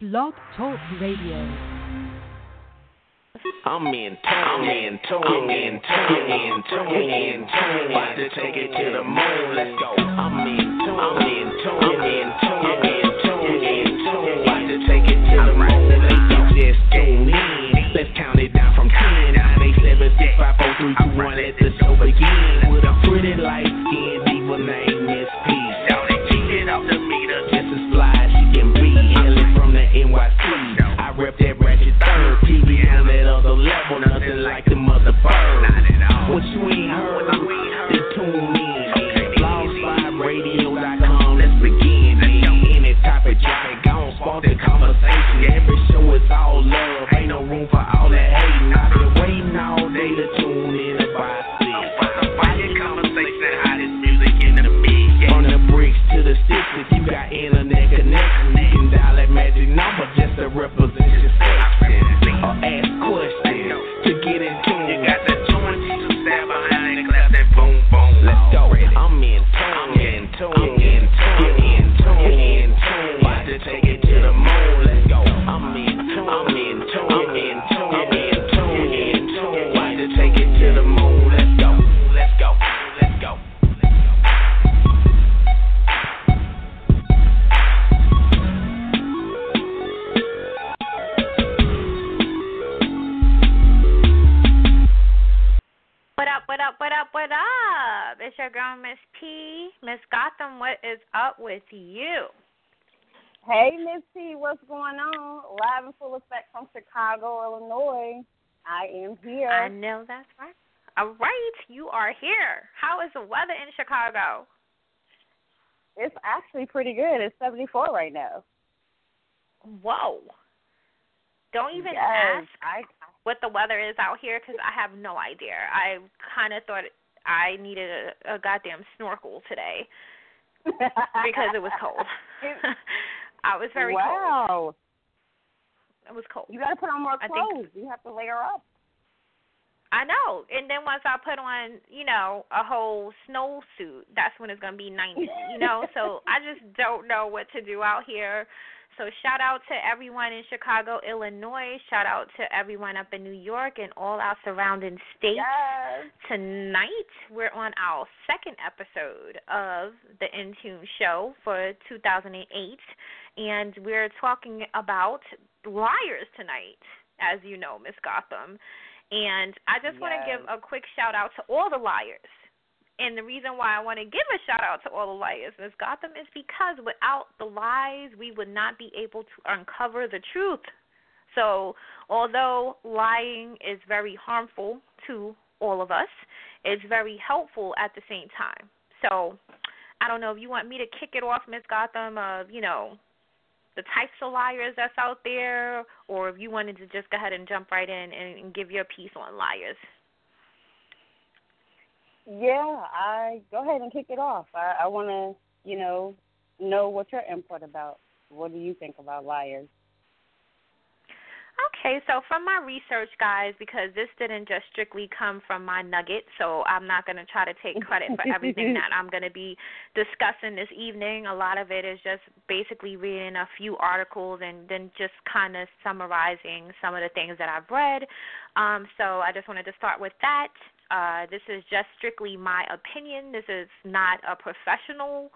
Blog Talk Radio. I'm in tune, I'm in tune, I'm in tune, in tune, in tune. About to take it to the moon. Let's go. I'm in tune, I'm in tune, I'm in tune, in tune, in tune. About to take it to the moon. Let's go. Just tune in. Let's it down from one. Let the in Chicago? It's actually pretty good. It's 74 right now. Whoa. Don't even yes, ask I, what the weather is out here because I have no idea. I kind of thought I needed a, a goddamn snorkel today because it was cold. I was very cold. wow. It was cold. You got to put on more I think- clothes. You have to layer up. I know. And then once I put on, you know, a whole snowsuit, that's when it's gonna be ninety. You know, so I just don't know what to do out here. So shout out to everyone in Chicago, Illinois. Shout out to everyone up in New York and all our surrounding states. Yes. Tonight we're on our second episode of the Intune Show for 2008, and we're talking about liars tonight, as you know, Miss Gotham. And I just want to give a quick shout out to all the liars. And the reason why I want to give a shout out to all the liars, Miss Gotham, is because without the lies, we would not be able to uncover the truth. So, although lying is very harmful to all of us, it's very helpful at the same time. So, I don't know if you want me to kick it off, Miss Gotham, of, you know, the types of liars that's out there, or if you wanted to just go ahead and jump right in and, give your piece on liars. Yeah, I go ahead and kick it off. I, I want to, you know, know what your input about. What do you think about liars? Okay, so from my research, guys, because this didn't just strictly come from my nugget, so I'm not going to try to take credit for everything that I'm going to be discussing this evening. A lot of it is just basically reading a few articles and then just kind of summarizing some of the things that I've read. Um, so I just wanted to start with that. Uh, this is just strictly my opinion. This is not a professional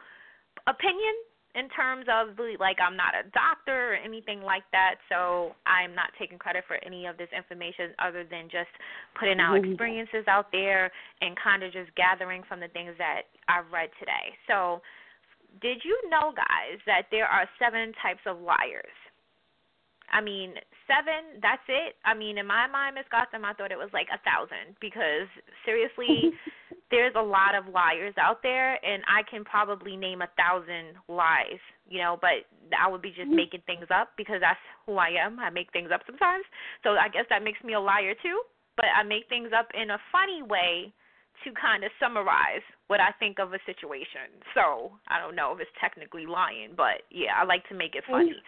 opinion in terms of like I'm not a doctor or anything like that, so I'm not taking credit for any of this information other than just putting out Mhm. experiences out there and kind of just gathering from the things that I've read today. So, did you know, guys, that there are seven types of liars? I mean, seven, that's it. I mean, in my mind, Miss Gotham, I thought it was like a thousand because seriously, there's a lot of liars out there, and I can probably name a thousand lies, you know, but I would be just mm-hmm. making things up because that's who I am. I make things up sometimes. So I guess that makes me a liar too, but I make things up in a funny way to kind of summarize what I think of a situation. So I don't know if it's technically lying, but yeah, I like to make it funny.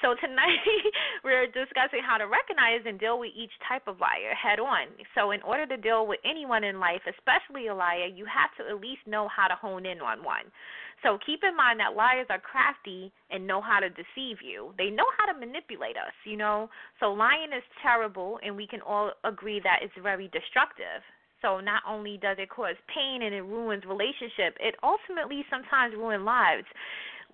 So tonight we're discussing how to recognize and deal with each type of liar head on. So in order to deal with anyone in life, especially a liar, you have to at least know how to hone in on one. So keep in mind that liars are crafty and know how to deceive you. They know how to manipulate us, you know. So lying is terrible, and we can all agree that it's very destructive. So not only does it cause pain and it ruins relationship, it ultimately sometimes ruins lives.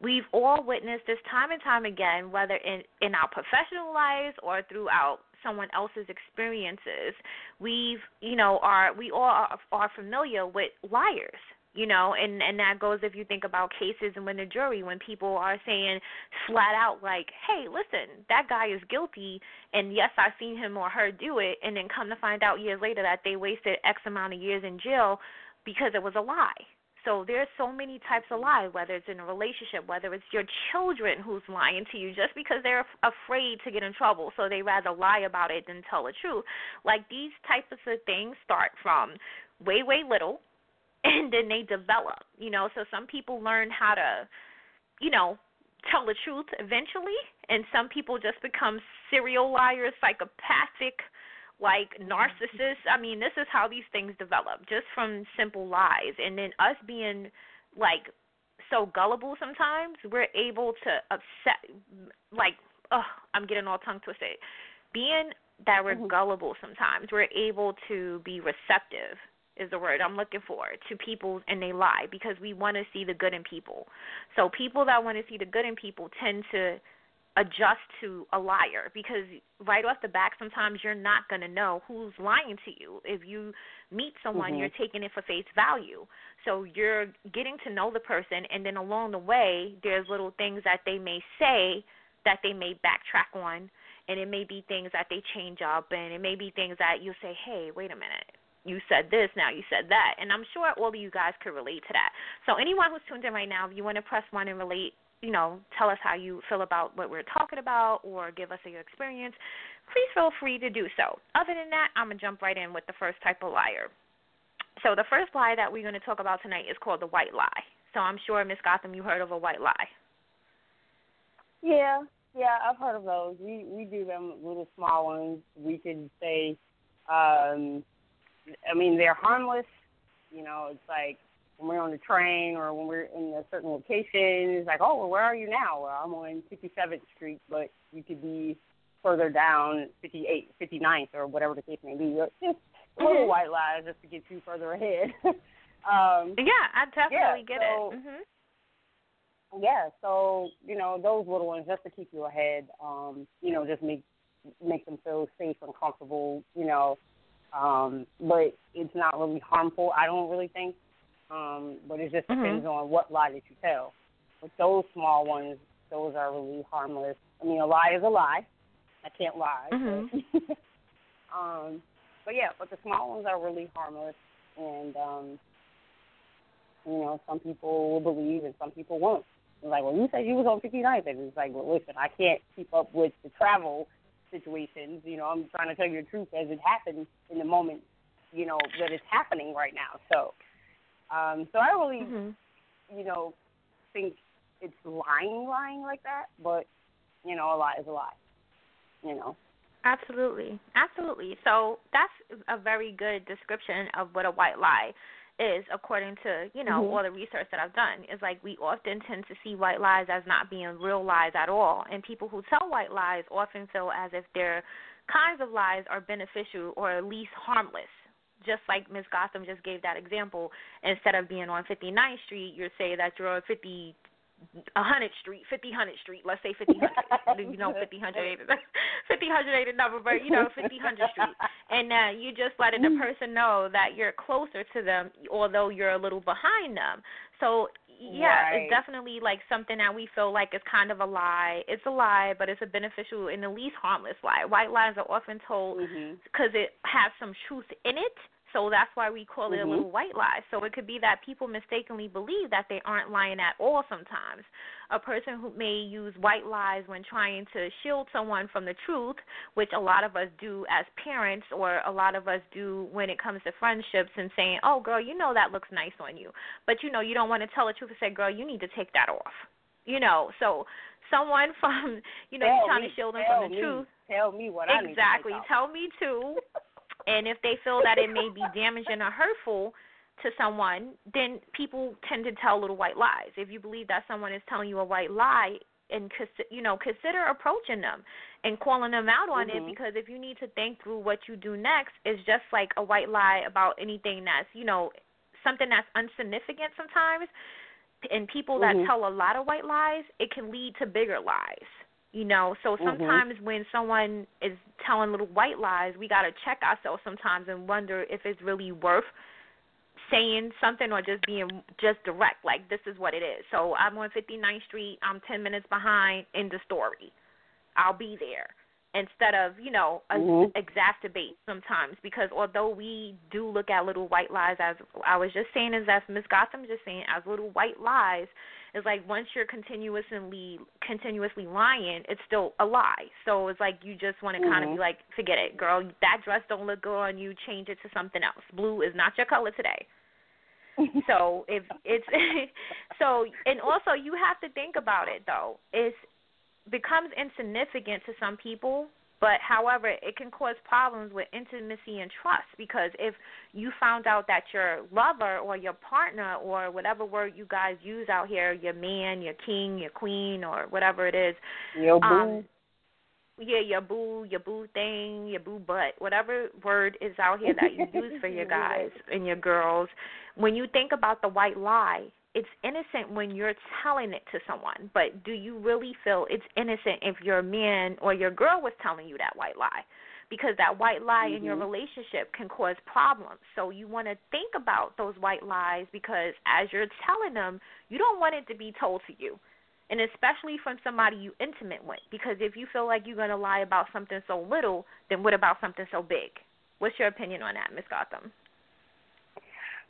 We've all witnessed this time and time again, whether in in our professional lives or throughout someone else's experiences. We've, you know, are we all are, are familiar with liars you know and and that goes if you think about cases and when the jury when people are saying flat out like hey listen that guy is guilty and yes i've seen him or her do it and then come to find out years later that they wasted x amount of years in jail because it was a lie so there's so many types of lies, whether it's in a relationship, whether it's your children who's lying to you just because they're afraid to get in trouble, so they rather lie about it than tell the truth. Like these types of things start from way, way little, and then they develop. You know, so some people learn how to, you know, tell the truth eventually, and some people just become serial liars, psychopathic, like narcissists. I mean, this is how these things develop, just from simple lies, and then us being like so gullible sometimes, we're able to upset, like, oh, I'm getting all tongue twisted. Being that we're mm-hmm. gullible sometimes, we're able to be receptive is the word I'm looking for to people and they lie because we want to see the good in people. So people that want to see the good in people tend to adjust to a liar because right off the back sometimes you're not going to know who's lying to you if you meet someone mm-hmm. you're taking it for face value so you're getting to know the person and then along the way there's little things that they may say that they may backtrack on and it may be things that they change up and it may be things that you say hey wait a minute you said this, now you said that. And I'm sure all of you guys could relate to that. So anyone who's tuned in right now, if you want to press one and relate, you know, tell us how you feel about what we're talking about or give us your experience, please feel free to do so. Other than that, I'm going to jump right in with the first type of liar. So the first lie that we're going to talk about tonight is called the white lie. So I'm sure, Miss Gotham, you heard of a white lie. Yeah, yeah, I've heard of those. We we do them little small ones. We could say um I mean, they're harmless. You know, it's like when we're on the train or when we're in a certain location, it's like, oh, well, where are you now? Well, I'm on 57th Street, but you could be further down 58, 59th or whatever the case may be. Just mm-hmm. little white lies just to get you further ahead. um, yeah, I definitely yeah, get so, it. Mm-hmm. Yeah, so you know those little ones just to keep you ahead. Um, you know, just make make them feel safe and comfortable. You know, um, but it's not really harmful. I don't really think. Um, but it just mm-hmm. depends on what lie that you tell. But those small ones, those are really harmless. I mean, a lie is a lie. I can't lie. Mm-hmm. But, um, but yeah, but the small ones are really harmless, and um, you know, some people will believe and some people won't. It's like, well, you said you was on 59th, and it's like, well, listen, I can't keep up with the travel situations. You know, I'm trying to tell you the truth as it happens in the moment, you know, that it's happening right now. So, um, so I really, mm-hmm. you know, think it's lying, lying like that. But you know, a lie is a lie. You know. Absolutely, absolutely. So that's a very good description of what a white lie is according to you know mm-hmm. all the research that I've done is like we often tend to see white lies as not being real lies at all, and people who tell white lies often feel as if their kinds of lies are beneficial or at least harmless. Just like Ms. Gotham just gave that example, instead of being on 59th Street, you say that you're on 50 a hundred street, fifty hundred street. Let's say fifty hundred. you know, fifty hundred, fifty hundred a number, but you know, fifty hundred street. And uh, you just letting the person know that you're closer to them, although you're a little behind them. So yeah, right. it's definitely like something that we feel like is kind of a lie. It's a lie, but it's a beneficial and the least harmless lie. White lies are often told because mm-hmm. it has some truth in it so that's why we call it mm-hmm. a little white lie. So it could be that people mistakenly believe that they aren't lying at all sometimes. A person who may use white lies when trying to shield someone from the truth, which a lot of us do as parents or a lot of us do when it comes to friendships and saying, "Oh girl, you know that looks nice on you." But you know, you don't want to tell the truth and say, "Girl, you need to take that off." You know, so someone from you know, tell you're trying me, to shield them from the me, truth. Tell me what exactly. I to Tell me too. and if they feel that it may be damaging or hurtful, to someone, then people tend to tell little white lies. If you believe that someone is telling you a white lie, and you know consider approaching them and calling them out on mm-hmm. it because if you need to think through what you do next it's just like a white lie about anything that's you know something that's insignificant sometimes and people mm-hmm. that tell a lot of white lies it can lead to bigger lies you know so mm-hmm. sometimes mm-hmm. when someone is telling little white lies we got to check ourselves sometimes and wonder if it's really worth saying something or just being just direct like this is what it is so i'm on 59th street i'm 10 minutes behind in the story i'll be there instead of you know mm-hmm. exacerbate sometimes because although we do look at little white lies as i was just saying as as miss gotham just saying as little white lies it's like once you're continuously continuously lying, it's still a lie. So it's like you just want to mm-hmm. kind of be like, forget it, girl. That dress don't look good on you. Change it to something else. Blue is not your color today. so if it's so, and also you have to think about it though. It becomes insignificant to some people but however, it can cause problems with intimacy and trust because if you found out that your lover or your partner or whatever word you guys use out here, your man, your king, your queen, or whatever it is, your boo. Um, yeah, your boo, your boo thing, your boo butt, whatever word is out here that you use for your guys and your girls, when you think about the white lie, it's innocent when you're telling it to someone, but do you really feel it's innocent if your man or your girl was telling you that white lie? Because that white lie mm-hmm. in your relationship can cause problems. So you want to think about those white lies because as you're telling them, you don't want it to be told to you. And especially from somebody you intimate with. Because if you feel like you're going to lie about something so little, then what about something so big? What's your opinion on that, Miss Gotham?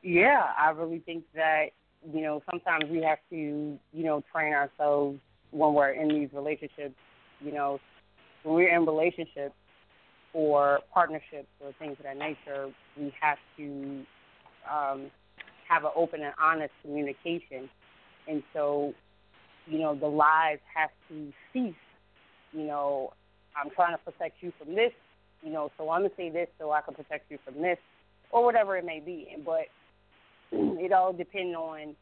Yeah, I really think that you know, sometimes we have to, you know, train ourselves when we're in these relationships, you know, when we're in relationships or partnerships or things of that nature, we have to um, have an open and honest communication. And so, you know, the lies have to cease. You know, I'm trying to protect you from this, you know, so I'm going to say this so I can protect you from this, or whatever it may be. But it all depends on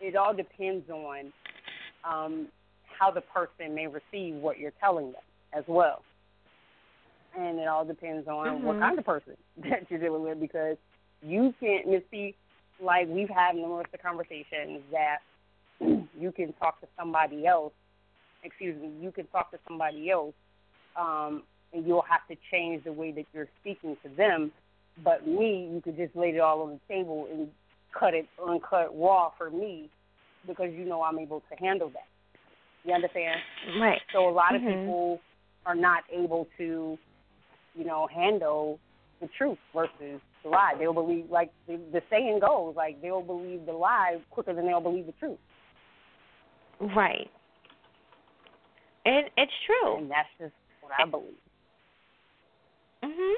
it all depends on um, how the person may receive what you're telling them as well. And it all depends on mm-hmm. what kind of person that you're dealing with because you can't Missy, like we've had numerous conversations that you can talk to somebody else excuse me, you can talk to somebody else um, and you'll have to change the way that you're speaking to them. But me, you could just lay it all on the table and cut it uncut raw for me because you know I'm able to handle that. You understand? Right. So a lot mm-hmm. of people are not able to, you know, handle the truth versus the lie. They'll believe, like the, the saying goes, like they'll believe the lie quicker than they'll believe the truth. Right. And it's true. And that's just what I believe. Mhm.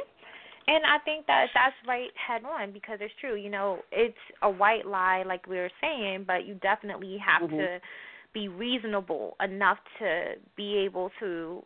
And I think that that's right head on because it's true. You know, it's a white lie, like we were saying, but you definitely have mm-hmm. to be reasonable enough to be able to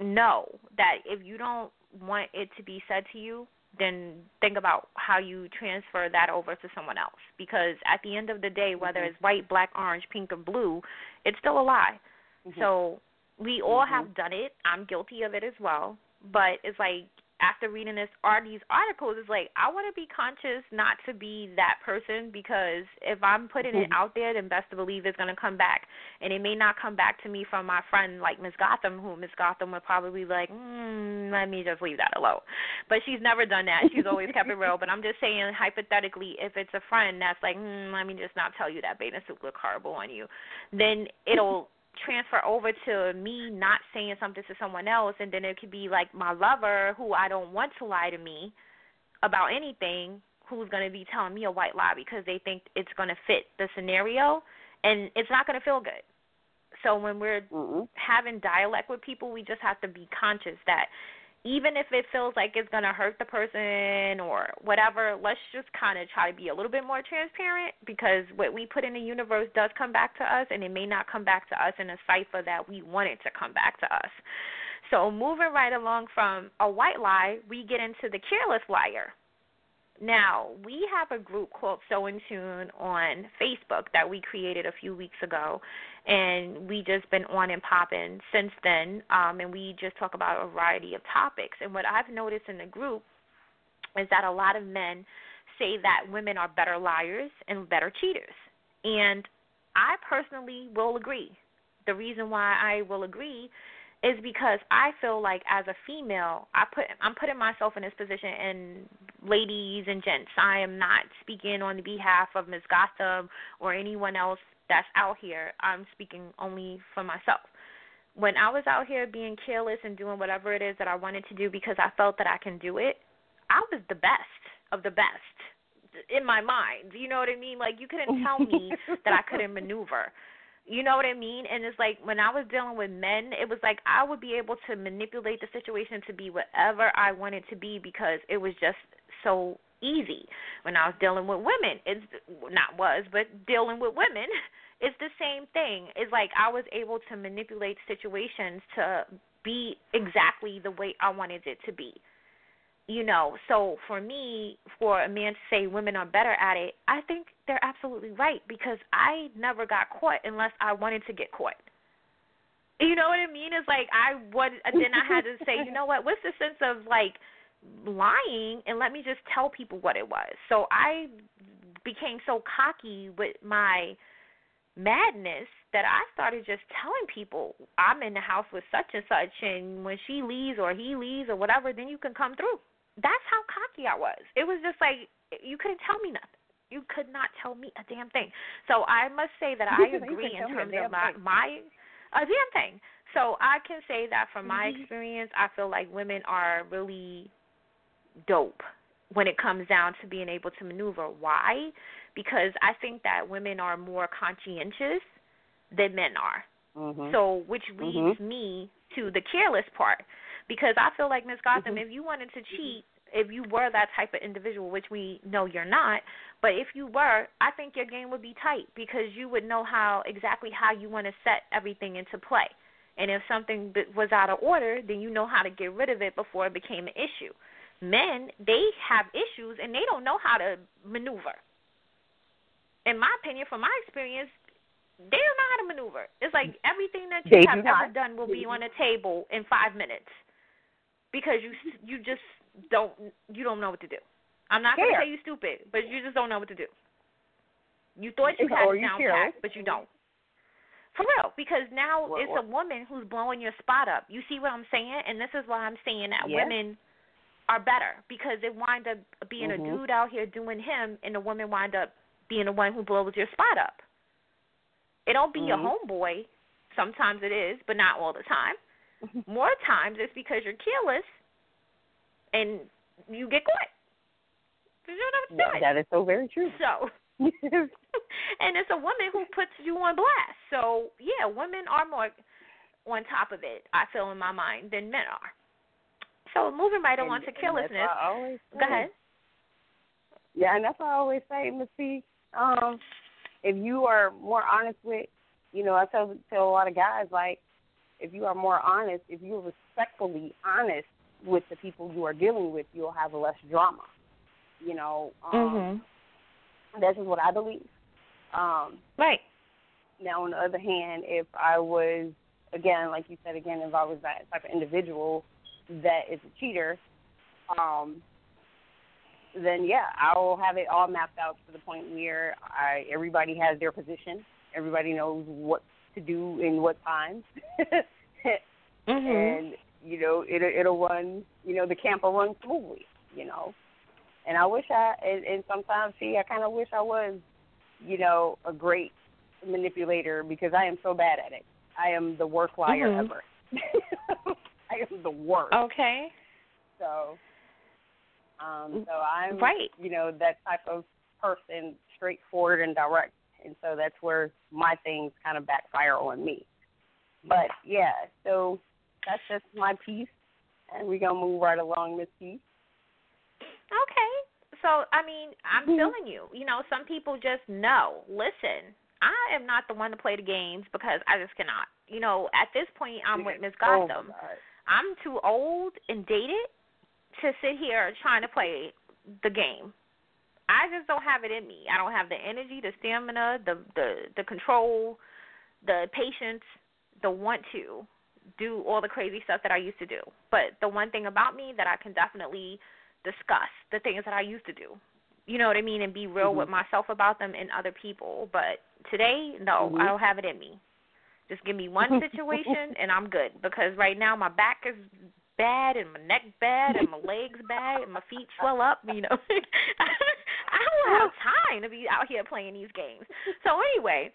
know that if you don't want it to be said to you, then think about how you transfer that over to someone else. Because at the end of the day, whether mm-hmm. it's white, black, orange, pink, or blue, it's still a lie. Mm-hmm. So we all mm-hmm. have done it. I'm guilty of it as well. But it's like after reading this are these articles is like I want to be conscious not to be that person because if I'm putting it Mm-hmm. out there, then best to believe it's going to come back, and it may not come back to me from my friend like Miss Gotham, who Miss Gotham would probably be like, mm, let me just leave that alone. But she's never done that. She's always kept it real. But I'm just saying hypothetically, if it's a friend that's like, mm, let me just not tell you that bathing suit look horrible on you, then it'll transfer over to me not saying something to someone else and then it could be like my lover who I don't want to lie to me about anything who's going to be telling me a white lie because they think it's going to fit the scenario and it's not going to feel good. So when we're mm-hmm. having dialect with people, we just have to be conscious that even if it feels like it's going to hurt the person or whatever, let's just kind of try to be a little bit more transparent because what we put in the universe does come back to us and it may not come back to us in a cipher that we want it to come back to us. So moving right along from a white lie, we get into the careless liar. Now, we have a group called So In Tune on Facebook that we created a few weeks ago, and we just been on and popping since then. Um, and we just talk about a variety of topics. And what I've noticed in the group is that a lot of men say that women are better liars and better cheaters. And I personally will agree. The reason why I will agree is because I feel like as a female, I put I'm putting myself in this position and ladies and gents, I am not speaking on the behalf of Ms. Gotham or anyone else that's out here. I'm speaking only for myself. When I was out here being careless and doing whatever it is that I wanted to do because I felt that I can do it, I was the best of the best in my mind. You know what I mean? Like you couldn't tell me that I couldn't maneuver. You know what I mean? And it's like when I was dealing with men, it was like I would be able to manipulate the situation to be whatever I wanted to be because it was just so easy. When I was dealing with women, it's not was, but dealing with women, it's the same thing. It's like I was able to manipulate situations to be exactly the way I wanted it to be you know so for me for a man to say women are better at it i think they're absolutely right because i never got caught unless i wanted to get caught. You know what i mean? It's like i would then i had to say you know what? What's the sense of like lying and let me just tell people what it was? So i became so cocky with my madness that I started just telling people I'm in the house with such and such and when she leaves or he leaves or whatever then you can come through that's how cocky I was. It was just like you couldn't tell me nothing. You could not tell me a damn thing. So I must say that I agree in terms of my, my a damn thing. So I can say that from my mm-hmm. experience, I feel like women are really dope when it comes down to being able to maneuver. Why? Because I think that women are more conscientious than men are. Mm-hmm. So, which leads mm-hmm. me to the careless part because I feel like Miss Gotham, mm-hmm. if you wanted to cheat, if you were that type of individual, which we know you're not, but if you were, I think your game would be tight because you would know how exactly how you want to set everything into play. And if something was out of order, then you know how to get rid of it before it became an issue. Men, they have issues and they don't know how to maneuver. In my opinion, from my experience, they don't know how to maneuver. It's like everything that you they have do ever done will be on a table in five minutes because you you just don't you don't know what to do. I'm not going to say you stupid, but you just don't know what to do. You thought you had it down pat, but you don't. For real, because now it's a woman who's blowing your spot up. You see what I'm saying? And this is why I'm saying that yes. women are better because it wind up being mm-hmm. a dude out here doing him, and the woman wind up being the one who blows your spot up. It don't be mm-hmm. your homeboy. Sometimes it is, but not all the time. More times it's because you're careless and you get caught. You know what I'm That is so very true. So, and it's a woman who puts you on blast. So, yeah, women are more on top of it, I feel in my mind, than men are. So, moving right on to carelessness. Go ahead. Yeah, and that's what I always say, Miss P. Um, if you are more honest with, you know, I tell tell a lot of guys like, if you are more honest, if you're respectfully honest with the people you are dealing with, you'll have less drama. You know, um, mm-hmm. that's just what I believe. Um, right. Now, on the other hand, if I was, again, like you said, again, if I was that type of individual that is a cheater, um, then yeah, I will have it all mapped out to the point where I everybody has their position, everybody knows what to do in what times, mm-hmm. and you know it'll it'll run, you know the camp will run smoothly, you know. And I wish I and, and sometimes see I kind of wish I was, you know, a great manipulator because I am so bad at it. I am the worst liar mm-hmm. ever. I am the worst. Okay. So um, so I'm, right. you know, that type of person, straightforward and direct, and so that's where my things kind of backfire on me. But yeah, so that's just my piece, and we're gonna move right along, Miss P. Okay. So I mean, I'm mm-hmm. feeling you. You know, some people just know. Listen, I am not the one to play the games because I just cannot. You know, at this point, I'm with Miss oh, Gotham. I'm too old and dated to sit here trying to play the game. I just don't have it in me. I don't have the energy, the stamina, the the the control, the patience, the want to do all the crazy stuff that I used to do. But the one thing about me that I can definitely discuss the things that I used to do. You know what I mean, and be real mm-hmm. with myself about them and other people. But today, no, mm-hmm. I don't have it in me. Just give me one situation and I'm good because right now my back is bad and my neck bad and my legs bad and my feet swell up, you know. I don't have time to be out here playing these games. So anyway,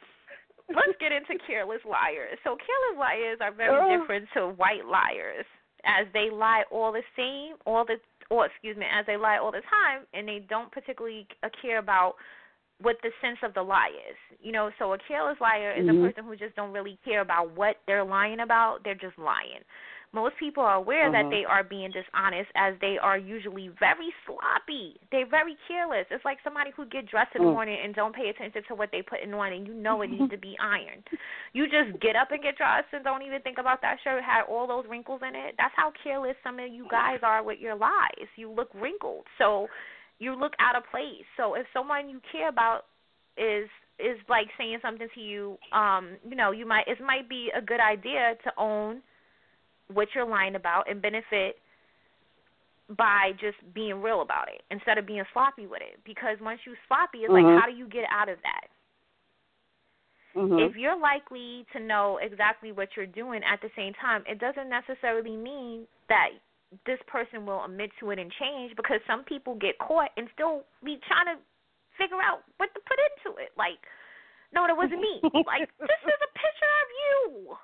let's get into careless liars. So careless liars are very oh. different to white liars, as they lie all the same, all the or excuse me, as they lie all the time, and they don't particularly care about what the sense of the lie is. You know, so a careless liar is mm-hmm. a person who just don't really care about what they're lying about. They're just lying most people are aware uh-huh. that they are being dishonest as they are usually very sloppy. They're very careless. It's like somebody who get dressed in the mm. morning and don't pay attention to what they put in on and you know it needs to be ironed. You just get up and get dressed and don't even think about that shirt had all those wrinkles in it. That's how careless some of you guys are with your lies. You look wrinkled. So you look out of place. So if someone you care about is is like saying something to you, um, you know, you might it might be a good idea to own what you're lying about and benefit by just being real about it instead of being sloppy with it. Because once you sloppy, it's mm-hmm. like how do you get out of that? Mm-hmm. If you're likely to know exactly what you're doing at the same time, it doesn't necessarily mean that this person will admit to it and change because some people get caught and still be trying to figure out what to put into it. Like, no, that wasn't me. like, this is a picture of you.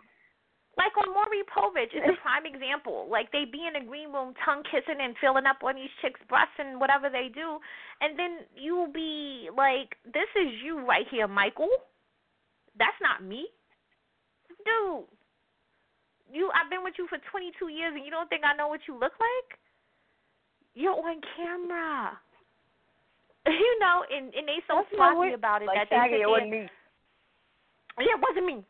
Like on Maury Povich is a prime example. Like they be in the green room tongue kissing and filling up on these chicks' breasts and whatever they do, and then you will be like, "This is you right here, Michael. That's not me, dude. You, I've been with you for 22 years, and you don't think I know what you look like? You're on camera." You know, and and they so sloppy about it like that they Shaggy, it wasn't me. Yeah, it wasn't me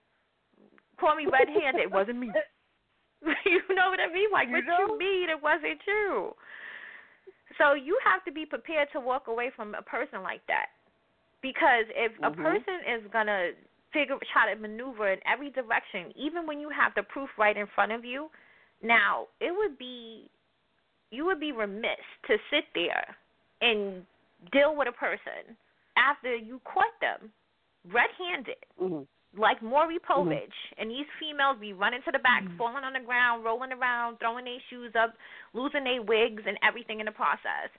call me red handed. It wasn't me. you know what I mean? Like you what know? you mean it wasn't you. So you have to be prepared to walk away from a person like that. Because if mm-hmm. a person is gonna figure try to maneuver in every direction, even when you have the proof right in front of you, now it would be you would be remiss to sit there and deal with a person after you caught them red handed. Mm-hmm like Maury mm-hmm. Povich, mm-hmm. and these females be running to the back, mm-hmm. falling on the ground, rolling around, throwing their shoes up, losing their wigs and everything in the process.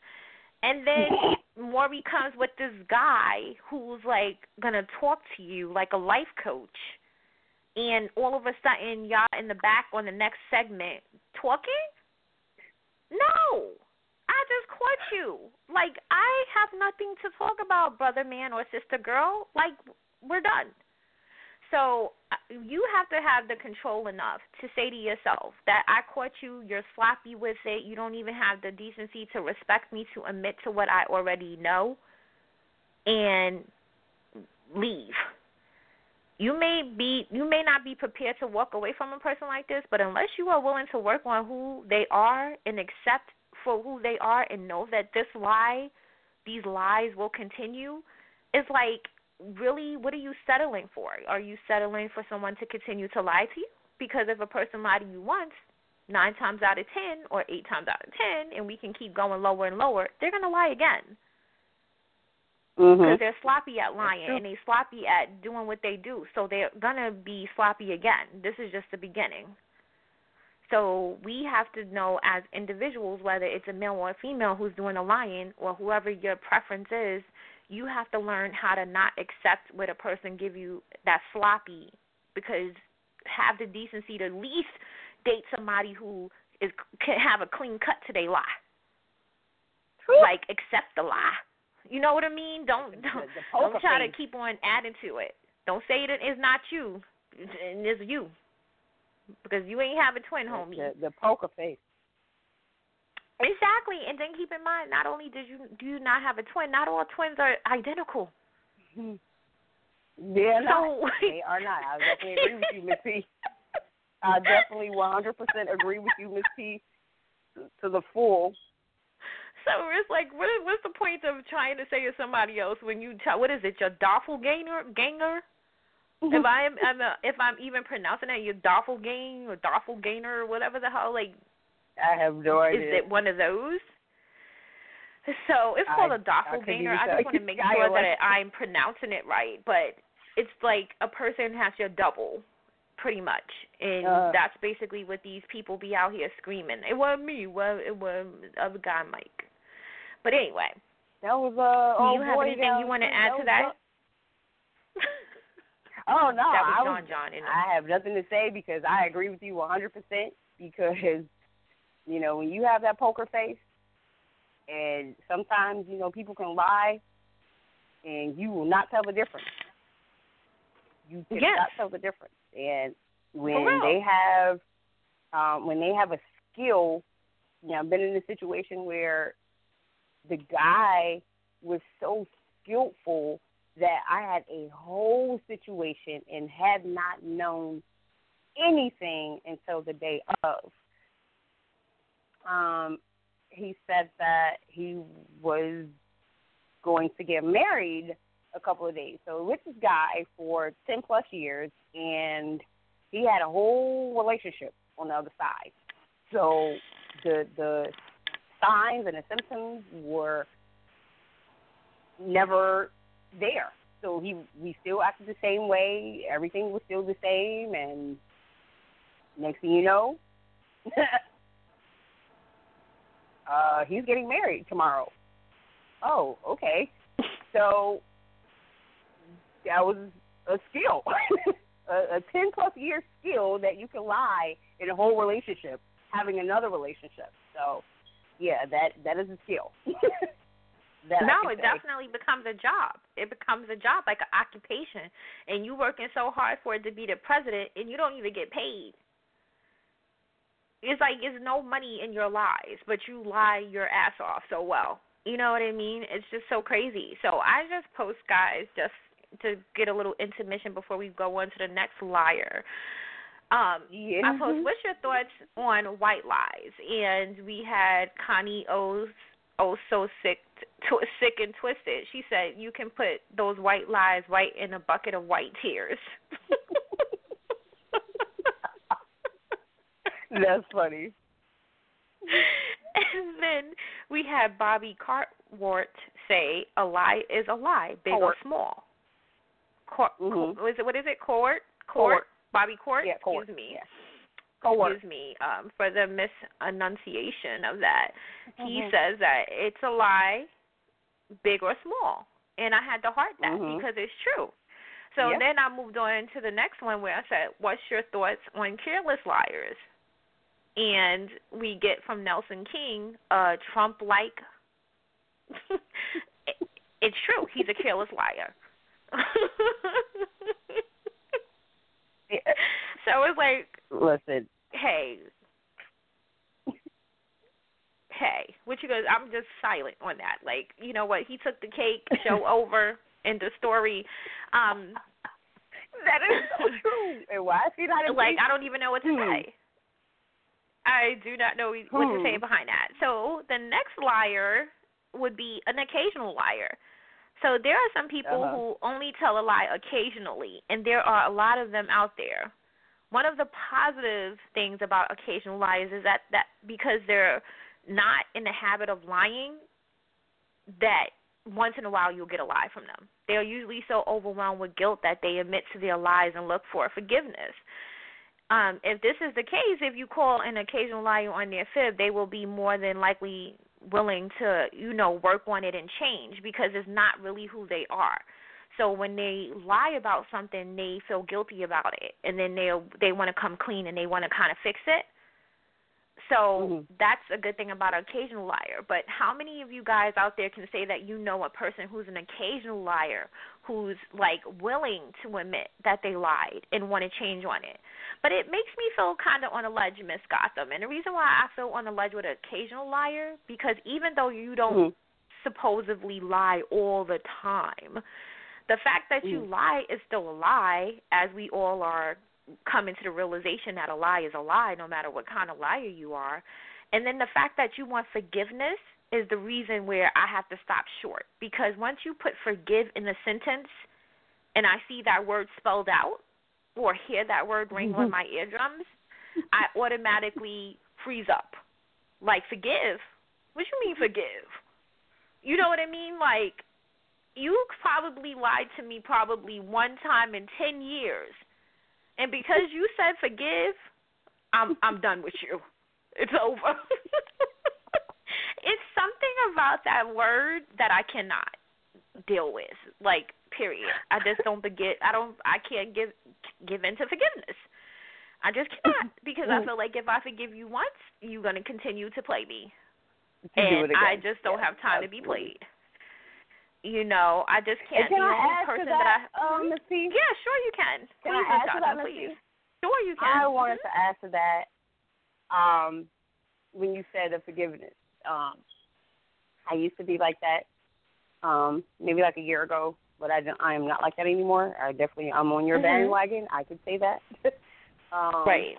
And then Maury comes with this guy who's like gonna talk to you like a life coach, and all of a sudden y'all in the back on the next segment talking. No, I just caught you. Like I have nothing to talk about, brother man or sister girl. Like we're done. So uh, you have to have the control enough to say to yourself that I caught you, you're sloppy with it, you don't even have the decency to respect me to admit to what I already know and leave. You may be you may not be prepared to walk away from a person like this, but unless you are willing to work on who they are and accept for who they are and know that this lie, these lies will continue, it's like really what are you settling for? Are you settling for someone to continue to lie to you? Because if a person lied to you once, nine times out of ten or eight times out of ten, and we can keep going lower and lower, they're gonna lie again. Because mm-hmm. they're sloppy at lying and they sloppy at doing what they do, so they're gonna be sloppy again. This is just the beginning. So we have to know as individuals whether it's a male or a female who's doing the lying or whoever your preference is you have to learn how to not accept what a person give you that's sloppy because have the decency to at least date somebody who is can have a clean cut to their lie. True. Like accept the lie. You know what I mean? Don't don't, don't try to keep on adding to it. Don't say that it's not you, and it's you, because you ain't have a twin, homie. The, the poker face. Exactly, and then keep in mind, not only did you do you not have a twin, not all twins are identical. Mm-hmm. They're so, not. they are not. I definitely agree with you, Miss P. I definitely 100% agree with you, Miss P, to the full. So it's like, what is what's the point of trying to say to somebody else when you tell what is it, your doppelganger ganger? if I am, I'm a, if I'm even pronouncing that, your doppelganger or doppelganger or whatever the hell, like, I have no idea. is it one of those? So it's called I- a doppelganger. I I, just want to make sure that I'm pronouncing it right, but it's like a person has your double, pretty much, and Uh. that's basically what these people be out here screaming. It wasn't me. Well, it was the other guy, Mike. But anyway, That was uh. do oh you have anything you want to add to that? Oh no, that was I John John. I have nothing to say because I agree with you 100% because you know when you have that poker face and sometimes you know people can lie and you will not tell the difference. You cannot Yes. tell the difference. And when they have um when they have a skill, you know, I've been in a situation where the guy was so skillful that I had a whole situation and had not known anything until the day of. Um, he said that he was going to get married a couple of days. So with this guy for ten plus years and he had a whole relationship on the other side. So the the signs and the symptoms were never there. So he we still acted the same way. Everything was still the same, and next thing you know, uh, he's getting married tomorrow. Oh, okay. So that was a skill, a, a ten plus year skill that you can lie in a whole relationship, having another relationship. So yeah, that that is a skill. no, it say. definitely becomes a job. It becomes a job, like an occupation, and you working so hard for it to be the president, and you don't even get paid. It's like there's no money in your lies, but you lie your ass off so well. You know what I mean? It's just so crazy. So I just post guys just to get a little intermission before we go on to the next liar. Um, Yeah. I post, what's your thoughts on white lies? And we had Connie O, oh so sick, tw- sick and twisted. She said you can put those white lies right in a bucket of white tears. That's funny. and then we had Bobby Cartwart say a lie is a lie, big or small. Court, Mhm. is it what is it? Court, Court. Bobby Court. Yeah, court. Excuse me. Yeah. Court. Excuse me um, for the misenunciation of that. He Mhm. says that it's a lie, big or small, and I had to heart that Mhm. because it's true. So Yeah. then I moved on to the next one where I said, "What's your thoughts on careless liars?" And we get from Nelson King, uh, Trump like. it's true. He's a careless liar. Yeah. so it's like Listen, hey, hey, what you guys? I'm just silent on that. Like, you know what? He took the cake, show over, end the story. Um, that is so true. And why is he not like, I don't even know what to Hmm. say. I do not know what to say Hmm. behind that. So the next liar would be an occasional liar. So there are some people Uh-huh. who only tell a lie occasionally, and there are a lot of them out there. One of the positive things about occasional liars is that that because they're not in the habit of lying, that once in a while you'll get a lie from them. They are usually so overwhelmed with guilt that they admit to their lies and look for forgiveness. Um, if this is the case, if you call an occasional liar on their fib, they will be more than likely willing to, you know, work on it and change because it's not really who they are. So when they lie about something, they feel guilty about it, and then they they want to come clean and they want to kind of fix it. So Mhm. that's a good thing about an occasional liar. But how many of you guys out there can say that you know a person who's an occasional liar, who's like willing to admit that they lied and want to change on it? But it makes me feel kind of on a ledge, Miss Gotham. And the reason why I feel on a ledge with an occasional liar, because even though you don't Mhm. supposedly lie all the time, the fact that you Mm. lie is still a lie, as we all are come into the realization that a lie is a lie, no matter what kind of liar you are. And then the fact that you want forgiveness is the reason where I have to stop short. Because once you put forgive in the sentence and I see that word spelled out or hear that word ring on mm-hmm. my eardrums, I automatically freeze up. Like, forgive? What you mean, forgive? You know what I mean? Like, you probably lied to me probably one time in 10 years. And because you said forgive, I'm I'm done with you. It's over. it's something about that word that I cannot deal with. Like period. I just don't forget. I don't. I can't give give into forgiveness. I just cannot because I feel like if I forgive you once, you're gonna continue to play me, and I just don't yeah, have time absolutely. to be played. You know, I just can't. Can the I only person to that, I um, Miss P? yeah, sure you can. Can please, I add Miss that, please. Sure you can. I wanted Mhm. to add to that. Um, when you said the forgiveness, um, I used to be like that. Um, maybe like a year ago, but I don't, I am not like that anymore. I definitely I'm on your Mhm. bandwagon. I could say that. um, Right.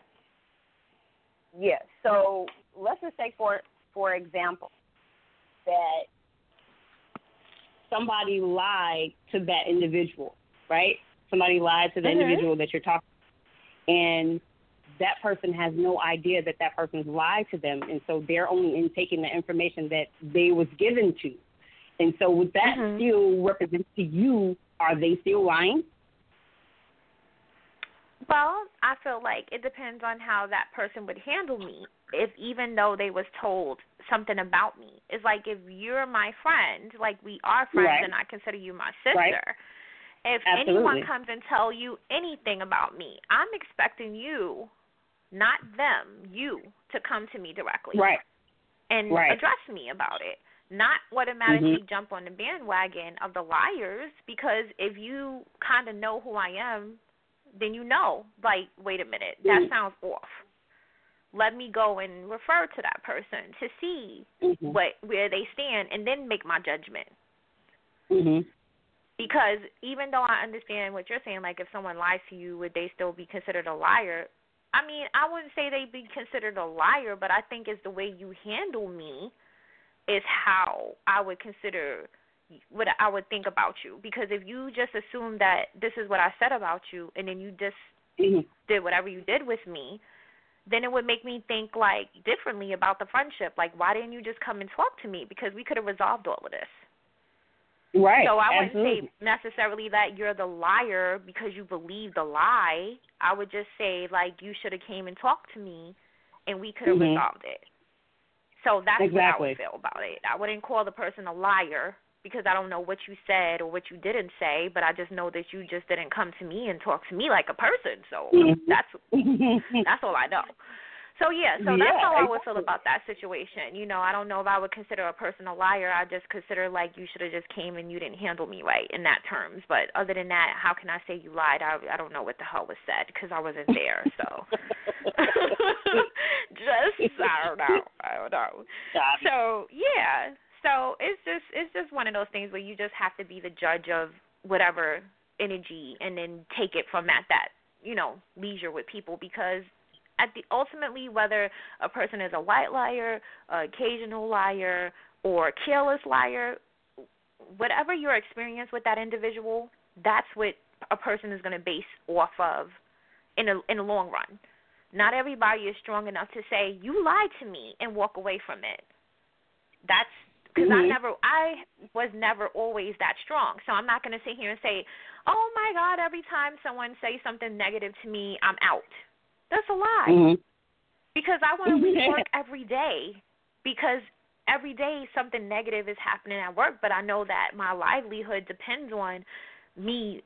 Yeah. So let's just take for for example that somebody lied to that individual, right? Somebody lied to the Mhm. individual that you're talking, to. and that person has no idea that that person's lied to them, and so they're only in taking the information that they was given to, and so would that Mhm. still represent to you? Are they still lying? Well, I feel like it depends on how that person would handle me. If even though they was told something about me, it's like if you're my friend, like we are friends, Right. and I consider you my sister. Right. If Absolutely. anyone comes and tell you anything about me, I'm expecting you, not them, you, to come to me directly Right. and Right. address me about it. Not automatically mm-hmm. jump on the bandwagon of the liars because if you kind of know who I am, then you know, like, wait a minute, that Mhm. sounds off. Let me go and refer to that person to see Mhm. what where they stand and then make my judgment. Mhm. Because even though I understand what you're saying, like if someone lies to you, would they still be considered a liar? I mean, I wouldn't say they'd be considered a liar, but I think it's the way you handle me is how I would consider what I would think about you. Because if you just assume that this is what I said about you, and then you just Mhm. did whatever you did with me, then it would make me think like differently about the friendship. Like, why didn't you just come and talk to me? Because we could have resolved all of this. Right. So I wouldn't say necessarily that you're the liar because you believe the lie. I would just say like you should have came and talked to me, and we could have Mhm. resolved it. So that's exactly. what I would feel about it. I wouldn't call the person a liar because I don't know what you said or what you didn't say, but I just know that you just didn't come to me and talk to me like a person. So Mhm. that's that's all I know. So yeah, so that's Yeah, how I would feel about that situation. You know, I don't know if I would consider a person a liar. I just consider like you should have just came and you didn't handle me right in that terms. But other than that, how can I say you lied? I I don't know what the hell was said because I wasn't there. So just I don't know. I don't know. So yeah, so it's just it's just one of those things where you just have to be the judge of whatever energy and then take it from at that you know leisure with people because at the ultimately whether a person is a white liar, a occasional liar, or a careless liar, whatever your experience with that individual, that's what a person is going to base off of in a in the long run. Not everybody is strong enough to say you lied to me and walk away from it. That's because I Mhm. never I was never always that strong. So I'm not going to sit here and say, "Oh my god, every time someone says something negative to me, I'm out." That's a lie Mhm. because I want to leave Yeah. work every day because every day something negative is happening at work, but I know that my livelihood depends on me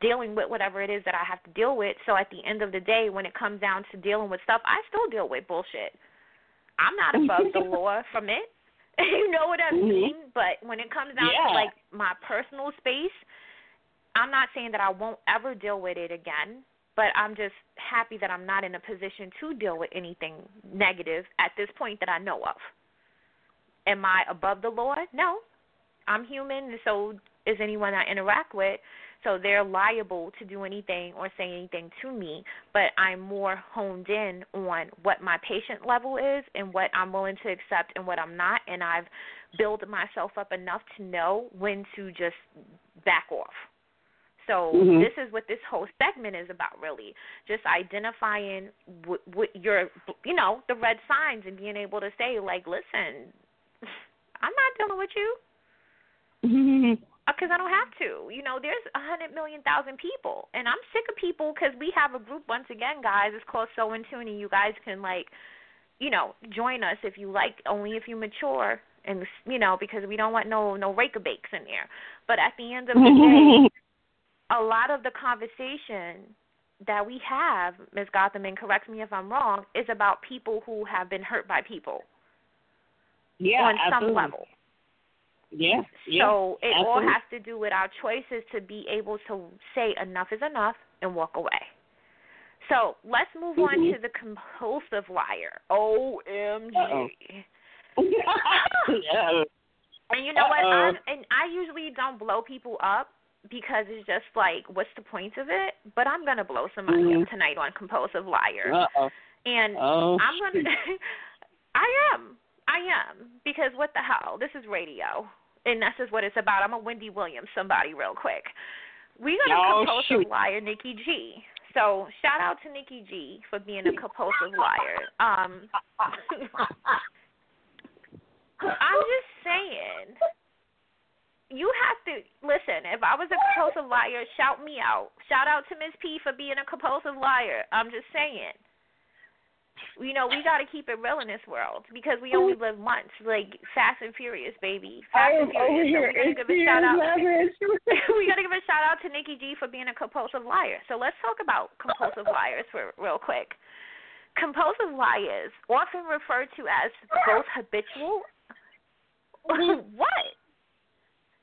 dealing with whatever it is that I have to deal with. So at the end of the day, when it comes down to dealing with stuff, I still deal with bullshit. I'm not above the law from it. you know what I Mhm. mean? But when it comes down Yeah. to like my personal space, I'm not saying that I won't ever deal with it again, but I'm just happy that I'm not in a position to deal with anything negative at this point that I know of. Am I above the law? No. I'm human, and so is anyone I interact with. So they're liable to do anything or say anything to me, but I'm more honed in on what my patient level is and what I'm willing to accept and what I'm not. And I've built myself up enough to know when to just back off. So Mhm. this is what this whole segment is about, really, just identifying what, what your, you know, the red signs and being able to say, like, listen, I'm not dealing with you Uh, because I don't have to. You know, there's a hundred million thousand people, and I'm sick of people because we have a group once again, guys. It's called So in Tune, and you guys can like, you know, join us if you like. Only if you mature, and you know, because we don't want no no rake bakes in there. But at the end of the day, a lot of the conversation that we have, Ms. Gotham, and correct me if I'm wrong, is about people who have been hurt by people yeah, on absolutely. some level. Yeah, yeah. So it all has to do with our choices to be able to say enough is enough and walk away. So let's move on Mhm. to the compulsive liar. OMG. And you know what? I'm, and I usually don't blow people up because it's just like, what's the point of it? But I'm gonna blow somebody Mhm. up tonight on compulsive liar. Uh-oh. And Oh, I'm gonna. I am. I am because what the hell? This is radio, and this is what it's about. I'm a Wendy Williams somebody real quick. We got a Oh, compulsive shoot. liar, Nikki G. So shout out to Nikki G for being a compulsive liar. Um, I'm just saying. You have to listen. If I was a compulsive liar, shout me out. Shout out to Miss P for being a compulsive liar. I'm just saying. You know, we got to keep it real in this world because we only live once. Like Fast and Furious, baby. Fast I and am over Furious. So here we gotta give a shout out. we got to give a shout out to Nikki G for being a compulsive liar. So let's talk about compulsive liars for real quick. Compulsive liars, often referred to as both habitual, what,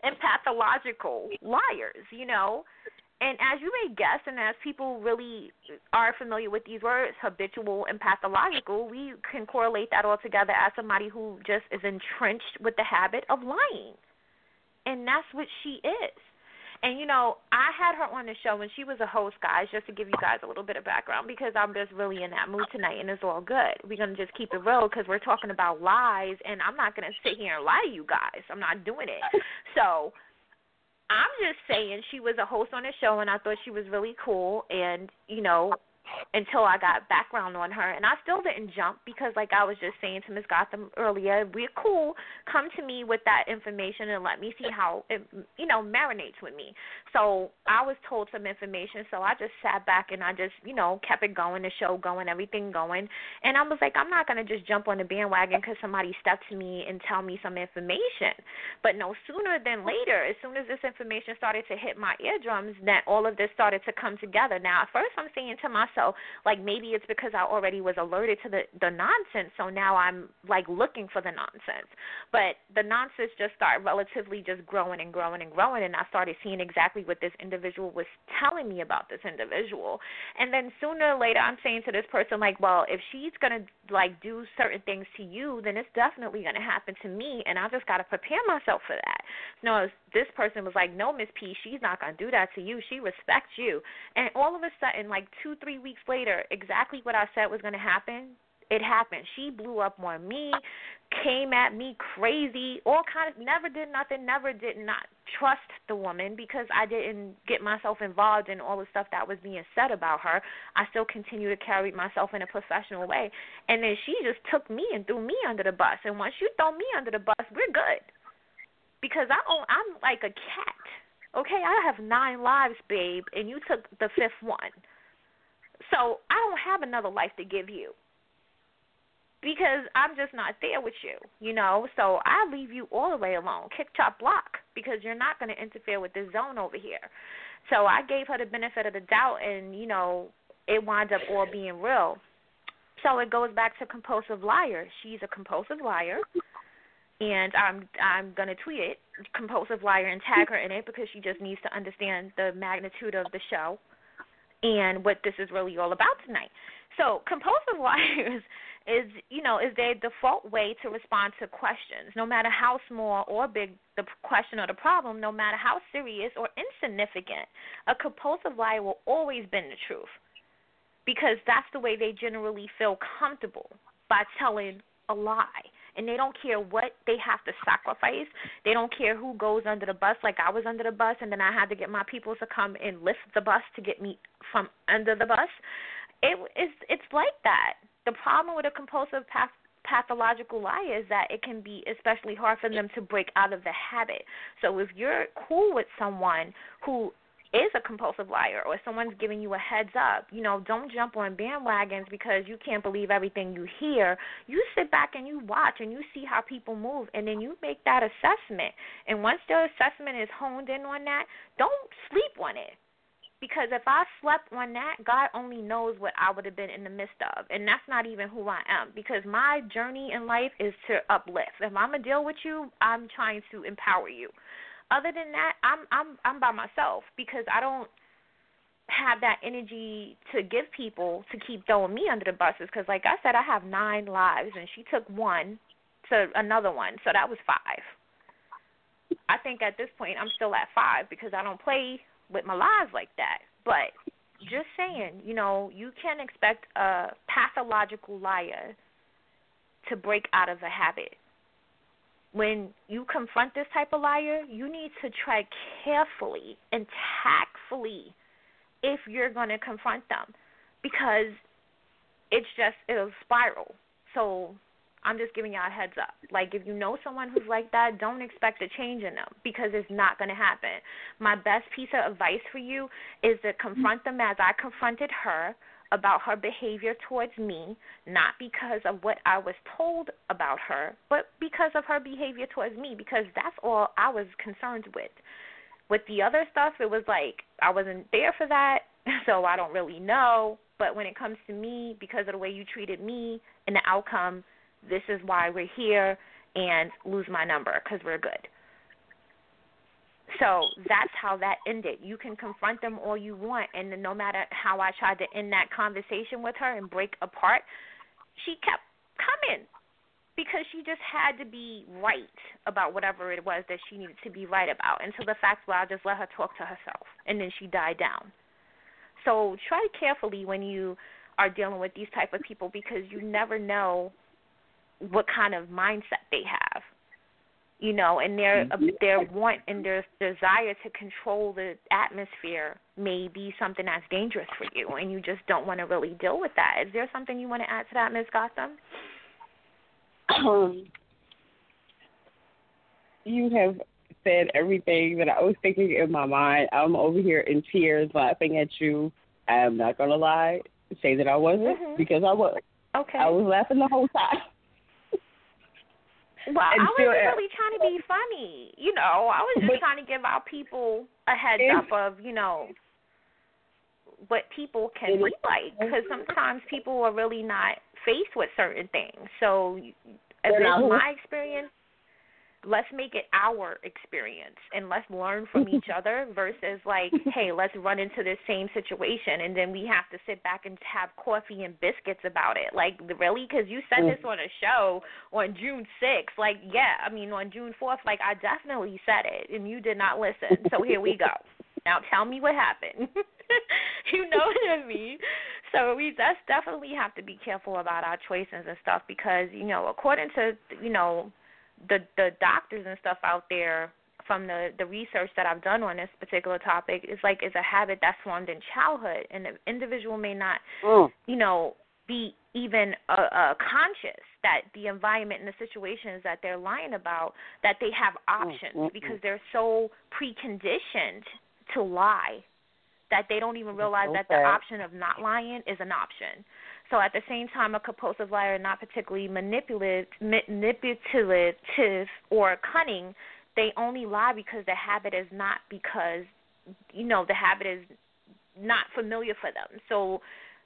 and pathological liars. You know, and as you may guess, and as people really are familiar with these words, habitual and pathological, we can correlate that all together as somebody who just is entrenched with the habit of lying. And that's what she is. And you know, I had her on the show when she was a host, guys, just to give you guys a little bit of background because I'm just really in that mood tonight, and it's all good. We're gonna just keep it real because we're talking about lies, and I'm not gonna sit here and lie to you guys. I'm not doing it. So I'm just saying she was a host on a show, and I thought she was really cool, and you know, until I got background on her, and I still didn't jump because, like I was just saying to Ms. Gotham earlier, we're cool. Come to me with that information and let me see how it, you know, marinates with me. So I was told some information, so I just sat back and I just, you know, kept it going, the show going, everything going, and I was like, I'm not gonna just jump on the bandwagon because somebody stepped to me and tell me some information. But no sooner than later, as soon as this information started to hit my eardrums, that all of this started to come together. Now, at first, I'm saying to myself, like maybe it's because I already was alerted to the the nonsense, so now I'm like looking for the nonsense. But the nonsense just started relatively just growing and growing and growing, and I started seeing exactly what this individual was telling me about this individual. And then sooner or later, I'm saying to this person like, well, if she's gonna like do certain things to you, then it's definitely gonna happen to me, and I just gotta prepare myself for that. No, this person was like, no, Miss P, she's not gonna do that to you. She respects you. And all of a sudden, like two, three weeks later, exactly what I said was gonna happen, it happened. She blew up on me, came at me crazy, all kind of never did nothing, never did not trust the woman because I didn't get myself involved in all the stuff that was being said about her. I still continue to carry myself in a professional way. And then she just took me and threw me under the bus. And once you throw me under the bus, we're good. Because I own I'm like a cat. Okay, I have nine lives, babe, and you took the fifth one. So I don't have another life to give you because I'm just not there with you, you know. So I leave you all the way alone, kick, chop, block, because you're not going to interfere with this zone over here. So I gave her the benefit of the doubt, and you know, it winds up all being real. So it goes back to compulsive liar. She's a compulsive liar, and I'm I'm gonna tweet it, compulsive liar, and tag her in it because she just needs to understand the magnitude of the show and what this is really all about tonight. So compulsive liars is, you know, is their default way to respond to questions, no matter how small or big the question or the problem, no matter how serious or insignificant. A compulsive liar will always bend the truth because that's the way they generally feel comfortable by telling a lie. And they don't care what they have to sacrifice. They don't care who goes under the bus. Like I was under the bus, and then I had to get my people to come and lift the bus to get me from under the bus. It is. It's like that the problem with a compulsive path pathological lie is that it can be especially hard for them to break out of the habit. So if you're cool with someone who is a compulsive liar or someone's giving you a heads up, you know, don't jump on bandwagons because you can't believe everything you hear. You sit back and you watch and you see how people move and then you make that assessment. And once the assessment is honed in on that, don't sleep on it because if I slept on that, God only knows what I would have been in the midst of, and that's not even who I am. Because my journey in life is to uplift. If I'm gonna deal with you, I'm trying to empower you. Other than that, I'm I'm I'm by myself because I don't have that energy to give people to keep throwing me under the buses. Because like I said, I have nine lives, and she took one to another one, so that was five. I think at this point I'm still at five because I don't play with my lives like that. But just saying, you know, you can expect a pathological liar to break out of a habit. When you confront this type of liar, you need to tread carefully and tactfully if you're going to confront them because it's just it'll spiral. So I'm just giving y'all a heads up. Like, if you know someone who's like that, don't expect a change in them because it's not going to happen. My best piece of advice for you is to confront them as I confronted her about her behavior towards me, not because of what I was told about her, but because of her behavior towards me, because that's all I was concerned with. With the other stuff, it was like I wasn't there for that, so I don't really know. But when it comes to me, because of the way you treated me and the outcome, this is why we're here and lose my number because we're good. So that's how that ended. You can confront them all you want, and no matter how I tried to end that conversation with her and break apart, she kept coming because she just had to be right about whatever it was that she needed to be right about. And so the fact was, I just let her talk to herself, and then she died down. So try carefully when you are dealing with these type of people because you never know what kind of mindset they have you know and their mm-hmm. their want and their desire to control the atmosphere may be something that's dangerous for you and you just don't want to really deal with that. Is there something you want to add to that ms gotham? Um, you have said everything that i was thinking in my mind. I'm over here in tears laughing at you. I'm not going to lie say that i wasn't mm-hmm. because i was okay. I was laughing the whole time well, I wasn't really trying to be funny. You know, I was just but, trying to give our people a heads up of, you know, what people can be like. Because sometimes people are really not faced with certain things. So, as my experience, let's make it our experience and let's learn from each other versus like hey let's run into this same situation and then we have to sit back and have coffee and biscuits about it. Like really? Because you said this mm. on a show on june 6th like yeah i mean on june 4th like i definitely said it and you did not listen. So here we go. Now tell me what happened. You know what i mean? So we just definitely have to be careful about our choices and stuff because you know according to you know the the doctors and stuff out there from the the research that I've done on this particular topic is like is a habit that's formed in childhood, and the individual may not, mm. you know, be even uh, uh, conscious that the environment and the situations that they're lying about that they have mm, options mm-hmm. because they're so preconditioned to lie that they don't even realize okay. that the option of not lying is an option. So at the same time, a compulsive liar not particularly manipulative, manipulative or cunning. They only lie because the habit is not because you know the habit is not familiar for them. So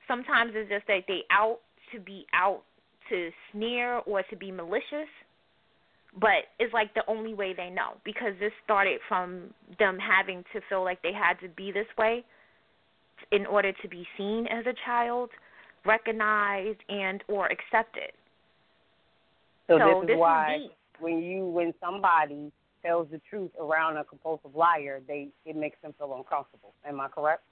sometimes it's just that they out to be out to sneer or to be malicious, but it's like the only way they know because this started from them having to feel like they had to be this way in order to be seen as a child recognized and or accepted. So, So this is why is when you when somebody tells the truth around a compulsive liar, they it makes them feel uncomfortable. Am I correct?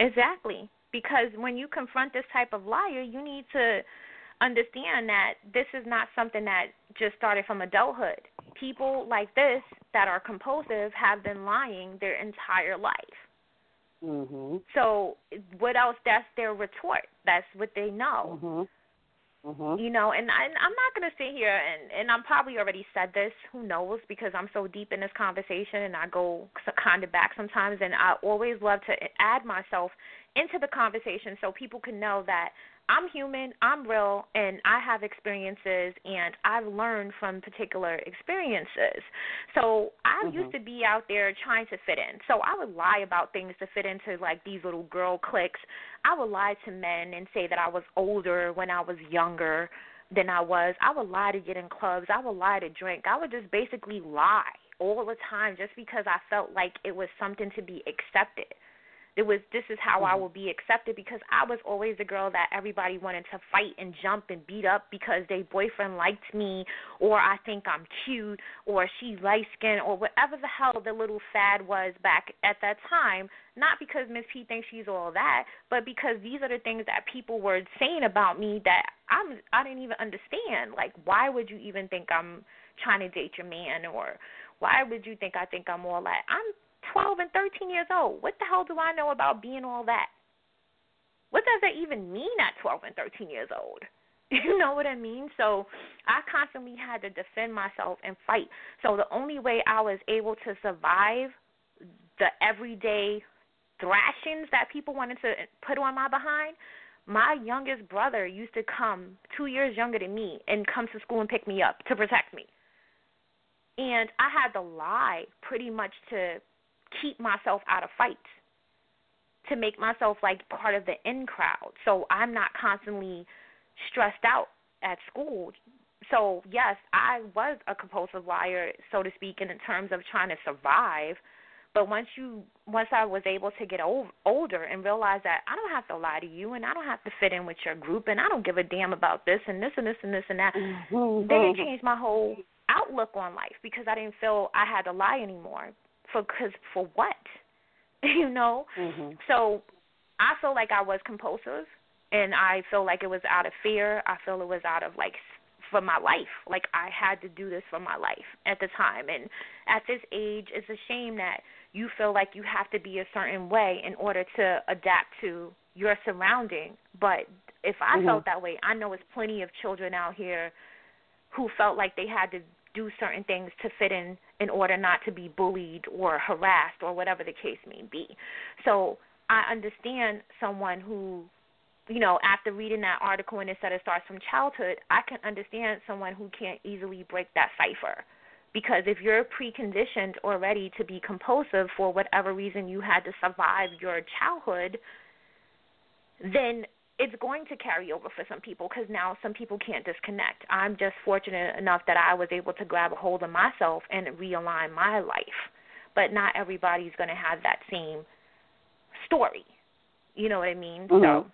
Exactly. Because when you confront this type of liar, you need to understand that this is not something that just started from adulthood. People like this that are compulsive have been lying their entire life. Mhm. So, what else? That's their retort. That's what they know. Mhm. Mhm. You know, and, I, and I'm not going to sit here and and I'm probably already said this. Who knows? Because I'm so deep in this conversation, and I go kind of back sometimes, and I always love to add myself into the conversation so people can know that I'm human, I'm real, and I have experiences, and I've learned from particular experiences. So I Mhm. used to be out there trying to fit in. So I would lie about things to fit into like these little girl cliques. I would lie to men and say that I was older when I was younger than I was. I would lie to get in clubs. I would lie to drink. I would just basically lie all the time just because I felt like it was something to be accepted it was this is how I Mhm. will be accepted because I was always the girl that everybody wanted to fight and jump and beat up because their boyfriend liked me or I think I'm cute or she's light skinned or whatever the hell the little fad was back at that time. Not because Miss P thinks she's all that, but because these are the things that people were saying about me that I'm I didn't even understand. Like why would you even think I'm trying to date your man or why would you think I think I'm all that? I'm 12 and 13 years old. What the hell do I know about being all that? What does that even mean at 12 and 13 years old? You know what I mean? So I constantly had to defend myself and fight. So the only way I was able to survive the everyday thrashings that people wanted to put on my behind, my youngest brother used to come, two years younger than me, and come to school and pick me up to protect me. And I had to lie pretty much to keep myself out of fights to make myself like part of the in crowd. So i'm not constantly stressed out at school. So yes i was a compulsive liar so to speak in terms of trying to survive. But once you once i was able to get old, older and realize that i don't have to lie to you and i don't have to fit in with your group and i don't give a damn about this and this and this and this and that Mhm. then it changed my whole outlook on life because i didn't feel i had to lie anymore for cause for what? You know? Mhm. so i feel like i was compulsive and i feel like it was out of fear. I feel it was out of like for my life. Like i had to do this for my life at the time. And at this age it's a shame that you feel like you have to be a certain way in order to adapt to your surrounding. But if i Mhm. felt that way i know it's plenty of children out here who felt like they had to do certain things to fit in in order not to be bullied or harassed or whatever the case may be. So I understand someone who, you know, after reading that article and it said it starts from childhood, I can understand someone who can't easily break that cipher. Because if you're preconditioned already to be compulsive for whatever reason you had to survive your childhood, then it's going to carry over for some people because now some people can't disconnect. I'm just fortunate enough that I was able to grab a hold of myself and realign my life. But not everybody's going to have that same story. You know what I mean? Mhm. So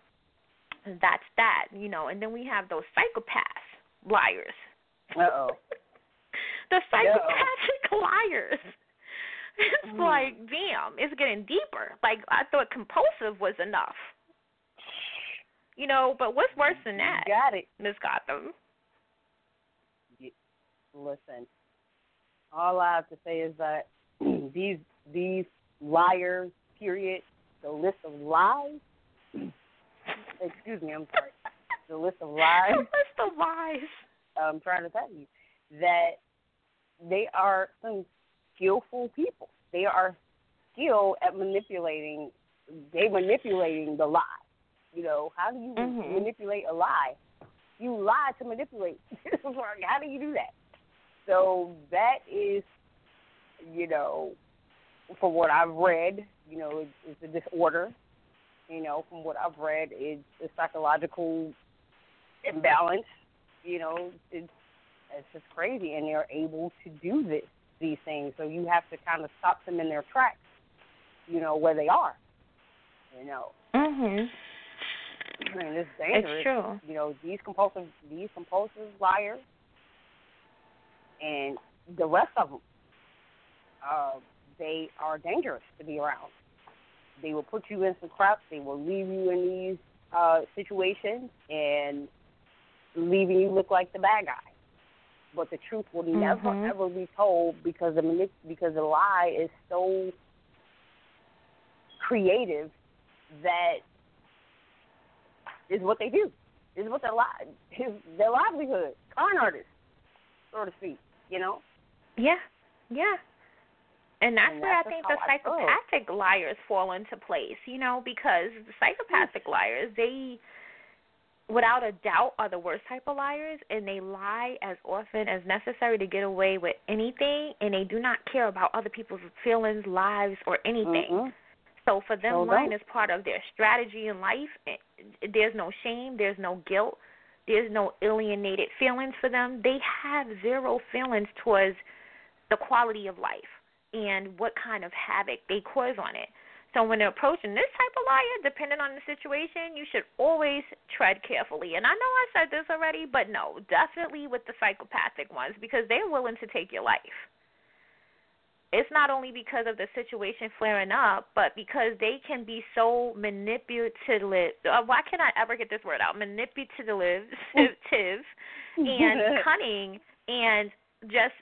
that's that, you know. And then we have those psychopaths, liars. Uh-oh. the psychopathic liars. It's Mm. like, damn, it's getting deeper. Like I thought compulsive was enough. You know, but what's worse than that, You got it. Miss Gotham? Listen, all I have to say is that these these liars, period, the list of lies. excuse me, I'm sorry. The list of lies. the list of lies? I'm trying to tell you that they are some skillful people. They are skilled at manipulating. They manipulating the lie. You know, how do you Mhm. manipulate a lie? You lie to manipulate. how do you do that? So that is, you know, from what I've read, you know, it's, it's a disorder. You know, from what I've read, it's a psychological imbalance. You know, it's it's just crazy, and they're able to do this these things. So you have to kind of stop them in their tracks. You know where they are. You know, Mhm. I mean, it's dangerous. It's true. You know, these compulsive these compulsive liars, and the rest of them, uh, they are dangerous to be around. They will put you in some crap. They will leave you in these uh, situations and leaving you look like the bad guy. But the truth will mm-hmm. never ever be told because the because the lie is so creative that is what they do. Is what their li- is their livelihood. Con artists, so to speak. You know. Yeah. Yeah. And that's and where that's I think the psychopathic liars fall into place, you know, because the psychopathic liars, they without a doubt are the worst type of liars and they lie as often as necessary to get away with anything and they do not care about other people's feelings, lives or anything. Mm-hmm. So for them Hold lying on. is part of their strategy in life. eh, There's no shame, there's no guilt, there's no alienated feelings for them. They have zero feelings towards the quality of life and what kind of havoc they cause on it. So when they're approaching this type of liar, depending on the situation, you should always tread carefully. And I know I said this already, but no, definitely with the psychopathic ones because they're willing to take your life. It's not only because of the situation flaring up, but because they can be so manipulative. Uh, why can I ever get this word out? Manipulative, and cunning, and just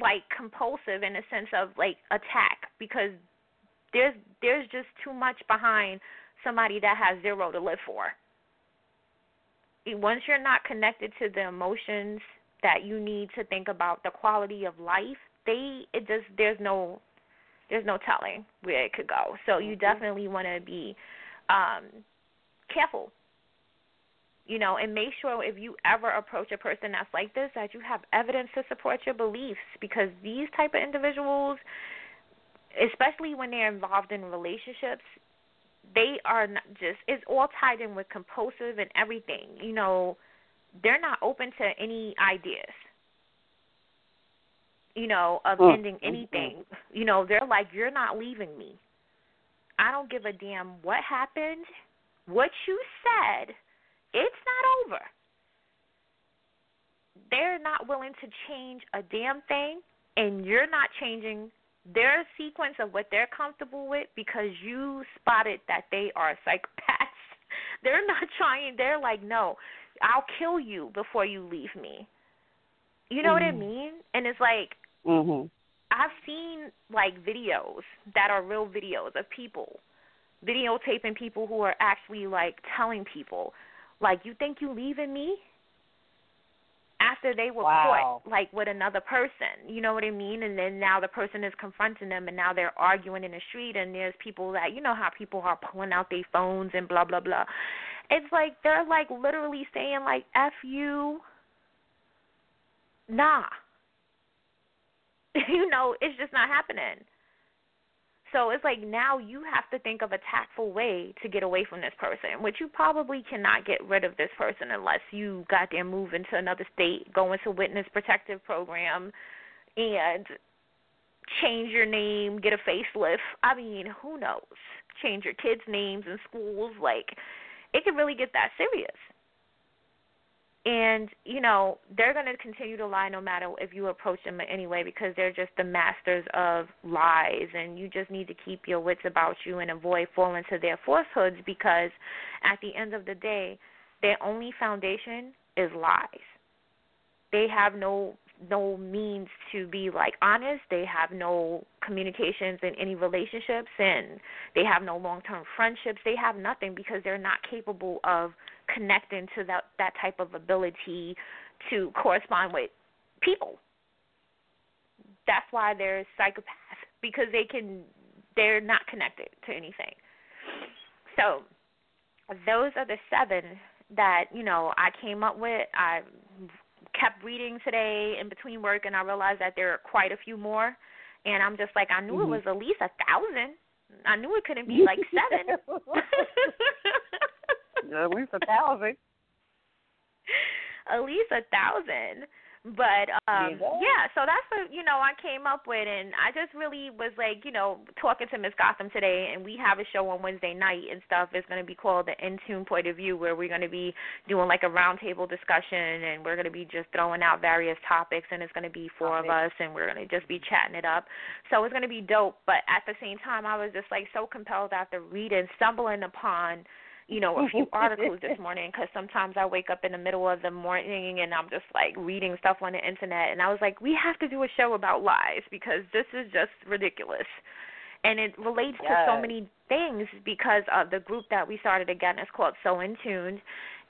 like compulsive in a sense of like attack because there's there's just too much behind somebody that has zero to live for. Once you're not connected to the emotions that you need to think about the quality of life, they it just there's no there's no telling where it could go. So you Mhm. definitely want to be um careful. You know, and make sure if you ever approach a person that's like this that you have evidence to support your beliefs because these type of individuals especially when they're involved in relationships, they are not just it's all tied in with compulsive and everything. You know, they're not open to any ideas. You know, of Mm, ending mm, anything. You know, they're like, You're not leaving me. I don't give a damn what happened, what you said, it's not over. They're not willing to change a damn thing and you're not changing their sequence of what they're comfortable with because you spotted that they are psychopaths. They're not trying. They're like, no, I'll kill you before you leave me. You know what I Mhm. mean? And it's like Mhm. I've seen like videos that are real videos of people videotaping people who are actually like telling people, like, you think you leaving me? After they were Wow. caught like with another person, you know what I mean? And then now the person is confronting them, and now they're arguing in the street, and there's people that you know how people are pulling out their phones and blah blah blah. It's like they're like literally saying like "f you," nah. you know, it's just not happening. So it's like now you have to think of a tactful way to get away from this person, which you probably cannot get rid of this person unless you there move into another state, go into witness protective program, and change your name, get a facelift. I mean, who knows? Change your kids' names in schools. Like, it could really get that serious. And, you know, they're going to continue to lie no matter if you approach them anyway because they're just the masters of lies. And you just need to keep your wits about you and avoid falling to their falsehoods because at the end of the day, their only foundation is lies. They have no no means to be like honest. They have no communications in any relationships and they have no long term friendships. They have nothing because they're not capable of connecting to that that type of ability to correspond with people. That's why they're psychopaths because they can they're not connected to anything. So those are the seven that you know I came up with. I kept reading today in between work, and I realized that there are quite a few more. And I'm just like, I knew Mhm. it was at least a thousand. I knew it couldn't be like seven. At least a thousand. at least a thousand. But um yeah, so that's what you know I came up with, and I just really was like, you know, talking to Miss Gotham today, and we have a show on Wednesday night and stuff. It's going to be called the In Tune Point of View, where we're going to be doing like a roundtable discussion, and we're going to be just throwing out various topics, and it's going to be four of us, and we're going to just be chatting it up. So it's going to be dope. But at the same time, I was just like so compelled after reading, stumbling upon you know, a few articles this morning because sometimes I wake up in the middle of the morning and I'm just like reading stuff on the internet, and I was like, we have to do a show about lies because this is just ridiculous. And it relates yes. to so many things because of the group that we started again. It's called So In Tuned,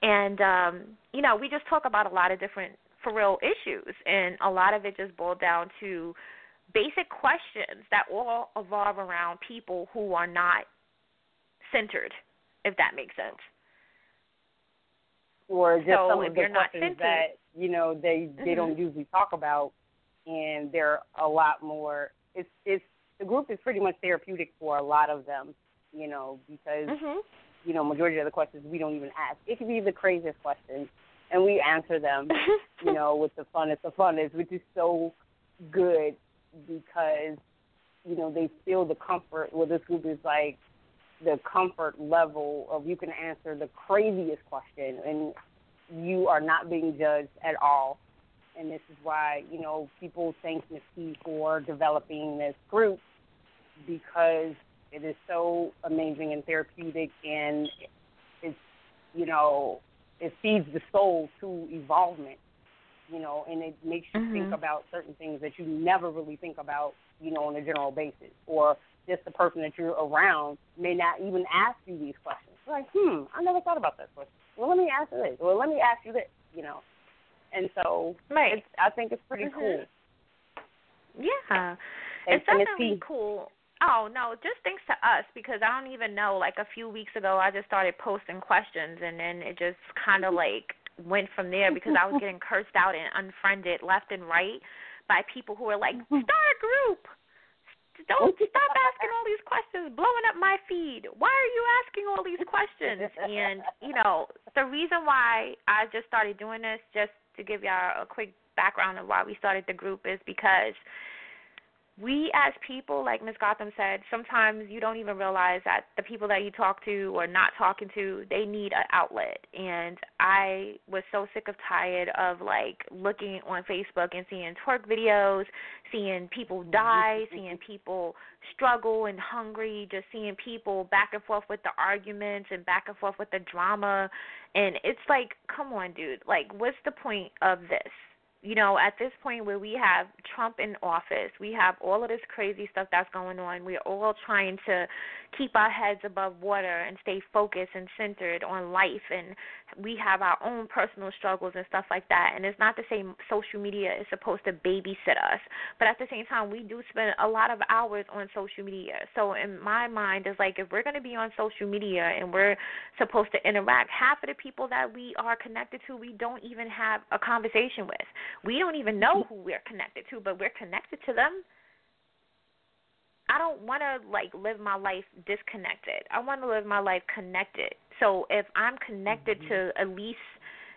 and um, you know, we just talk about a lot of different for real issues, and a lot of it just boiled down to basic questions that all evolve around people who are not centered if that makes sense. Or just so some of the questions that you know they they mm-hmm. don't usually talk about, and they're a lot more. It's it's the group is pretty much therapeutic for a lot of them, you know, because mm-hmm. you know majority of the questions we don't even ask. It could be the craziest questions, and we answer them, you know, with the funnest of funnest, which is so good because you know they feel the comfort. Well, this group is like the comfort level of you can answer the craziest question and you are not being judged at all. And this is why, you know, people thank. P for developing this group because it is so amazing and therapeutic and it's, you know, it feeds the soul to evolvement, you know, and it makes you mm-hmm. think about certain things that you never really think about, you know, on a general basis or just the person that you're around may not even ask you these questions. Like, hmm, I never thought about that question. Well, let me ask you this. Well, let me ask you this. You know, and so right. it's, I think it's pretty mm-hmm. cool. Yeah, Thanks it's definitely cool. Oh no, just thanks to us because I don't even know. Like a few weeks ago, I just started posting questions, and then it just kind of like went from there because I was getting cursed out and unfriended left and right by people who were like, "Start a group." don't stop asking all these questions, blowing up my feed. Why are you asking all these questions? And you know, the reason why I just started doing this, just to give y'all a quick background of why we started the group, is because we as people, like Ms. Gotham said, sometimes you don't even realize that the people that you talk to or not talking to, they need an outlet. And I was so sick of tired of like looking on Facebook and seeing twerk videos, seeing people die, seeing people struggle and hungry, just seeing people back and forth with the arguments and back and forth with the drama. And it's like, come on, dude. Like, what's the point of this? You know, at this point where we have Trump in office, we have all of this crazy stuff that's going on. We're all trying to keep our heads above water and stay focused and centered on life. And we have our own personal struggles and stuff like that. And it's not to say social media is supposed to babysit us, but at the same time, we do spend a lot of hours on social media. So in my mind, it's like if we're going to be on social media and we're supposed to interact, half of the people that we are connected to, we don't even have a conversation with. We don't even know mm-hmm. who we're connected to, but we're connected to them. I don't want to like live my life disconnected. I want to live my life connected. So if I'm connected mm-hmm. to at least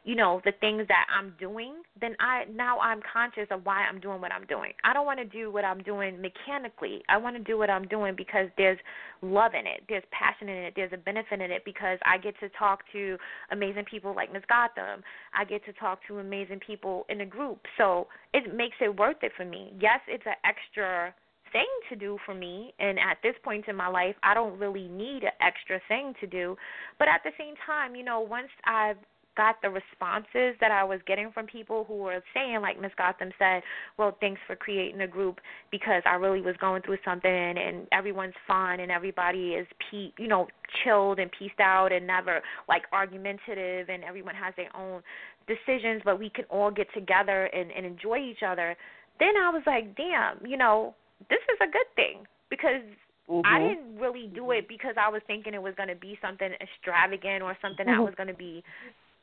you know the things that I'm doing, then I now I'm conscious of why I'm doing what I'm doing. I don't want to do what I'm doing mechanically. I want to do what I'm doing because there's love in it, there's passion in it, there's a benefit in it because I get to talk to amazing people like Ms. Gotham. I get to talk to amazing people in the group. So it makes it worth it for me. Yes, it's an extra thing to do for me and at this point in my life I don't really need an extra thing to do but at the same time you know once I've got the responses that I was getting from people who were saying, like Miss Gotham said, well, thanks for creating a group because I really was going through something and everyone's fun and everybody is, pe- you know, chilled and pieced out and never like argumentative and everyone has their own decisions, but we can all get together and, and enjoy each other. Then I was like, damn, you know, this is a good thing because mm-hmm. I didn't really do it because I was thinking it was going to be something extravagant or something mm-hmm. that was going to be,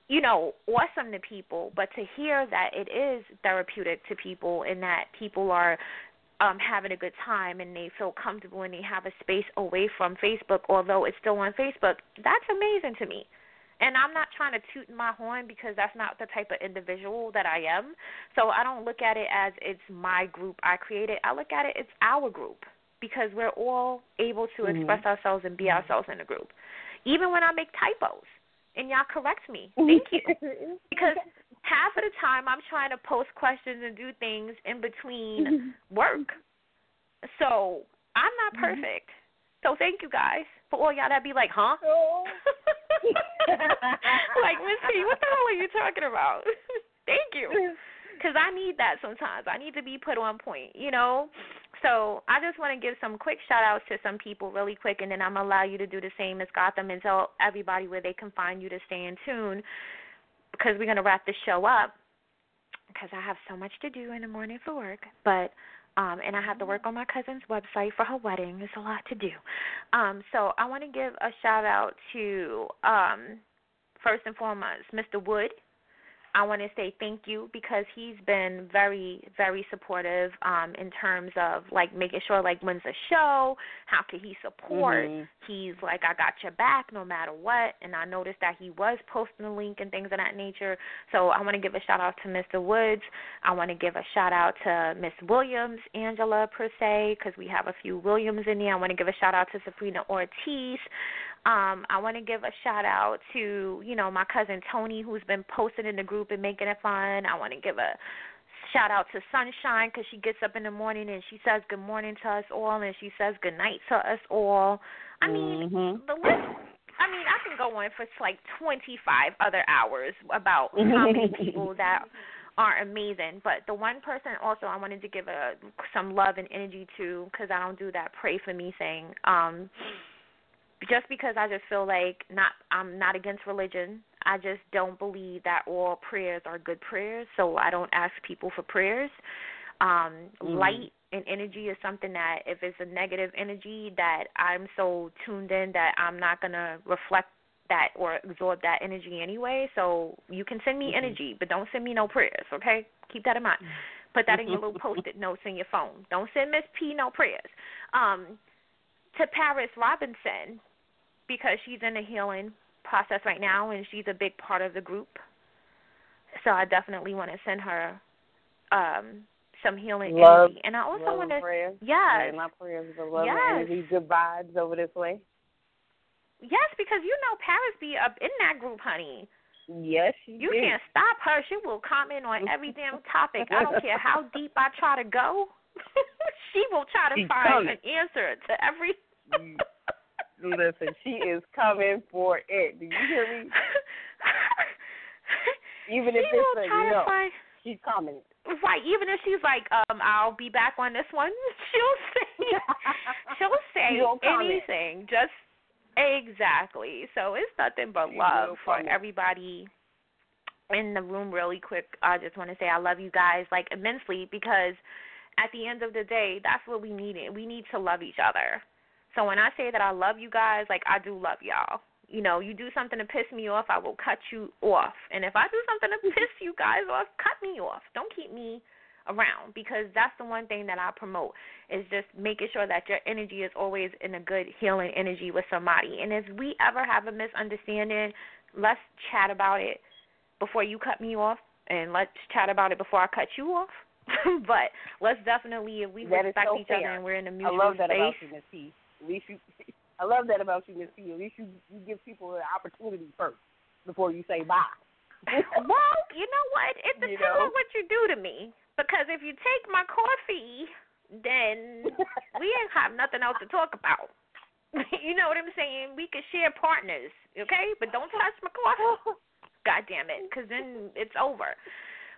you know, awesome to people. But to hear that it is therapeutic to people and that people are um having a good time and they feel comfortable and they have a space away from Facebook, although it's still on Facebook, that's amazing to me. And I'm not trying to toot my horn because that's not the type of individual that I am. So I don't look at it as it's my group I created. I look at it it's our group because we're all able to Mhm. express ourselves and be ourselves in the group. Even when I make typos and y'all correct me. Thank you. Because half of the time I'm trying to post questions and do things in between work. So I'm not Mm-hmm. perfect. So thank you guys for all y'all that be like, huh? Oh. like Miss P, what the hell are you talking about? thank you. Because I need that sometimes. I need to be put on point, you know? So I just want to give some quick shout outs to some people really quick, and then I'm going to allow you to do the same as Gotham and tell everybody where they can find you to stay in tune because we're going to wrap the show up because I have so much to do in the morning for work. But um and I have to work on my cousin's website for her wedding. There's a lot to do. Um so I want to give a shout out to um first and foremost Mr. Wood. I want to say thank you because he's been very, very supportive um, in terms of like making sure like when's the show, how can he support. Mhm. He's like, I got your back no matter what. And I noticed that he was posting a link and things of that nature. So I want to give a shout out to Mr. Woods. I want to give a shout out to Miss Williams, Angela per se, because we have a few Williams in there. I want to give a shout out to Sabrina Ortiz. Um, I want to give a shout out to, you know, my cousin Tony who's been posting in the group and making it fun. I want to give a shout out to Sunshine because she gets up in the morning and she says good morning to us all and she says good night to us all. I mean, Mhm. the list. I mean, I can go on for like 25 other hours about how many people that are amazing. But the one person also I wanted to give a some love and energy to because I don't do that pray for me thing. Um, just because I just feel like not I'm not against religion. I just don't believe that all prayers are good prayers, so I don't ask people for prayers. Um, Mhm. Light and energy is something that if it's a negative energy that I'm so tuned in that I'm not gonna reflect that or absorb that energy anyway. So you can send me Mhm. energy, but don't send me no prayers, okay? Keep that in mind. Put that in your little post-it notes in your phone. Don't send Miss P no prayers. Um, to Paris Robinson because she's in a healing process right now and she's a big part of the group. So I definitely want to send her um some healing Love- energy. And I also want to prayers. yes. Yeah, my prayers for love Yes. energy, good vibes over this way. Yes, because you know Paris be up in that group, honey. Yes, she You did. can't stop her. She will comment on every damn topic. I don't care how deep I try to go. she will try to She's find an answer to every. Listen, she is coming for it. Do you hear me? Even if she will it's a try no, find. she's coming. Right, even if she's like, um, I'll be back on this one, she'll say, she'll say She gonna comment. anything. Just exactly. So it's nothing but She love for comment. everybody in the room. Really quick, I just want to say I love you guys like immensely because at the end of the day, that's what we need. We need to love each other. So when I say that I love you guys, like I do love y'all. You know, you do something to piss me off, I will cut you off. And if I do something to piss you guys off, cut me off. Don't keep me around because that's the one thing that I promote is just making sure that your energy is always in a good healing energy with somebody. And if we ever have a misunderstanding, let's chat about it before you cut me off and let's chat about it before I cut you off. but let's definitely if we That respect so each fair. other and we're in a mutual love that space. about you. At least you, I love that about you, Miss P. At least you, you give people an opportunity first before you say bye. well, you know what? It You depends know? on what you do to me. Because if you take my coffee, then we ain't have nothing else to talk about. you know what I'm saying? We could share partners, okay? But don't touch my coffee. God damn it, because then it's over.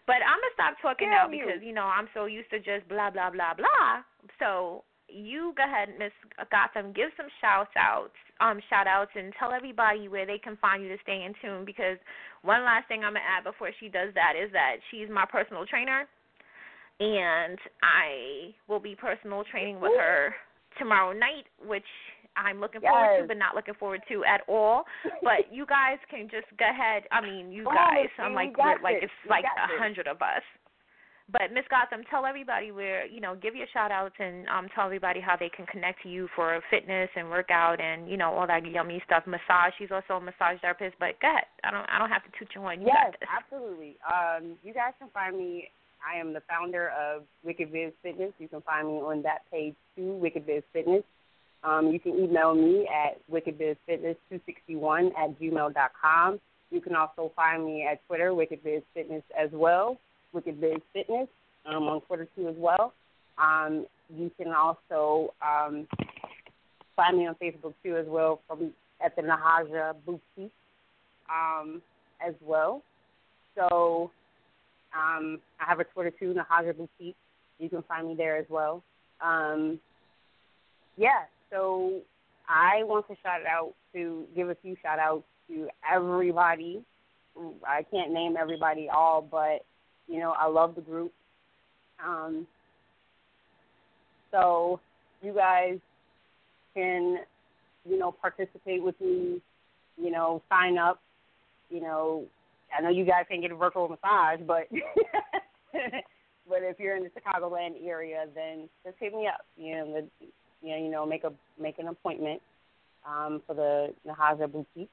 But I'm gonna stop talking now Damn you. because you know I'm so used to just blah blah blah blah. So you go ahead, Miss Gotham, give some shout outs, um, shout outs, and tell everybody where they can find you to stay in tune. Because one last thing I'm gonna add before she does that is that she's my personal trainer, and I will be personal training with her tomorrow night, which I'm looking forward to, but not looking forward to at all. But you guys can just go ahead. I mean, you guys. I'm like we got we're, like it's like a hundred of us. But Miss Gotham, tell everybody where you know, give your shout outs and um, tell everybody how they can connect to you for fitness and workout and you know all that yummy stuff. Massage. She's also a massage therapist. But go ahead. I don't I don't have to toot you on. You yes, absolutely. Um, you guys can find me. I am the founder of Wicked Biz Fitness. You can find me on that page too, Wicked Biz Fitness. Um, you can email me at wickedbizfitness261 at gmail.com. You can also find me at Twitter, Wicked Biz Fitness as well, Wicked Biz Fitness um, on Twitter too as well. Um, you can also um, find me on Facebook too as well from at the Nahaja Boutique um, as well. So um, I have a Twitter too, Nahaja Boutique. You can find me there as well. Um, yeah, so I want to shout out to give a few shout outs to everybody. I can't name everybody all, but you know I love the group. Um, so you guys can you know participate with me. You know, sign up. You know, I know you guys can't get a virtual massage, but but if you're in the Chicagoland area, then just hit me up. You know, the, you know, make a make an appointment um, for the Nahaja Boutique,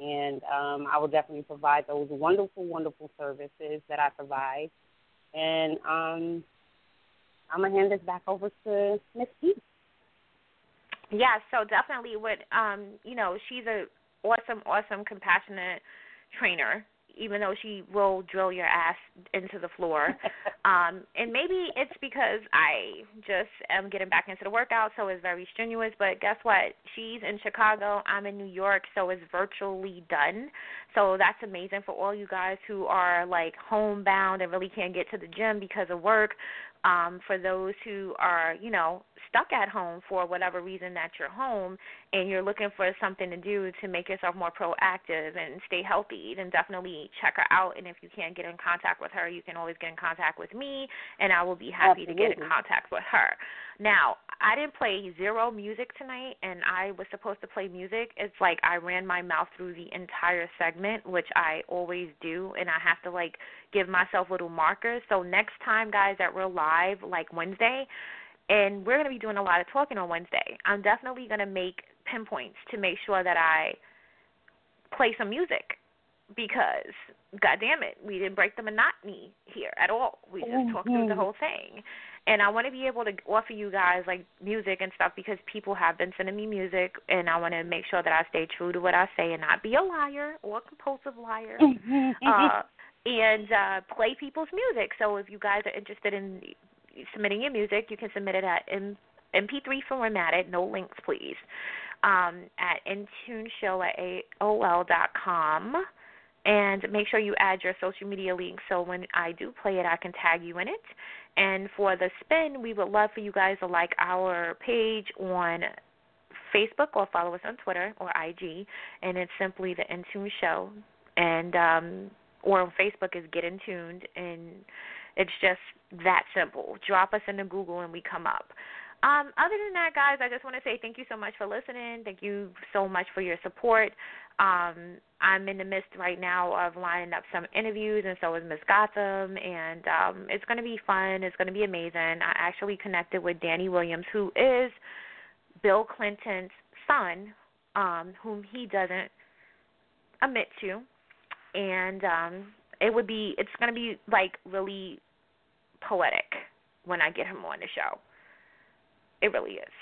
and um, I will definitely provide those wonderful, wonderful services that I provide. And um, I'm gonna hand this back over to Miss. Yeah, so definitely what um, you know, she's a awesome, awesome, compassionate trainer even though she will drill your ass into the floor. um, and maybe it's because I just am getting back into the workout, so it's very strenuous. But guess what? She's in Chicago, I'm in New York, so it's virtually done. So that's amazing for all you guys who are like homebound and really can't get to the gym because of work um, for those who are, you know, stuck at home for whatever reason that you're home and you're looking for something to do to make yourself more proactive and stay healthy, then definitely check her out. And if you can't get in contact with her, you can always get in contact with me, and I will be happy Absolutely. to get in contact with her. Now, I didn't play zero music tonight, and I was supposed to play music. It's like I ran my mouth through the entire segment, which I always do, and I have to like give myself little markers. So next time, guys, that we're live, like Wednesday, and we're going to be doing a lot of talking on Wednesday. I'm definitely going to make pinpoints to make sure that I play some music because god damn it we didn't break the monotony here at all. We just talked through the whole thing. And i want to be able to offer you guys like music and stuff because people have been sending me music and i want to make sure that i stay true to what i say and not be a liar or a compulsive liar. Uh, and uh, play people's music. So if you guys are interested in submitting your music, you can submit it at M- MP3 formatted, no links, please, um, at intuneshow at AOL dot com. And make sure you add your social media links so when I do play it, I can tag you in it. And for the spin, we would love for you guys to like our page on Facebook or follow us on Twitter or IG, and it's simply the Intune Show. And um, or on Facebook is Get In Tuned, and it's just that simple. Drop us into Google and we come up. Um, other than that, guys, I just want to say thank you so much for listening. Thank you so much for your support. Um, I'm in the midst right now of lining up some interviews, and so is Miss Gotham, and um, it's going to be fun. It's going to be amazing. I actually connected with Danny Williams, who is Bill Clinton's son, um, whom he doesn't admit to, and um, it would be. It's going to be like really poetic when I get him on the show. It really is.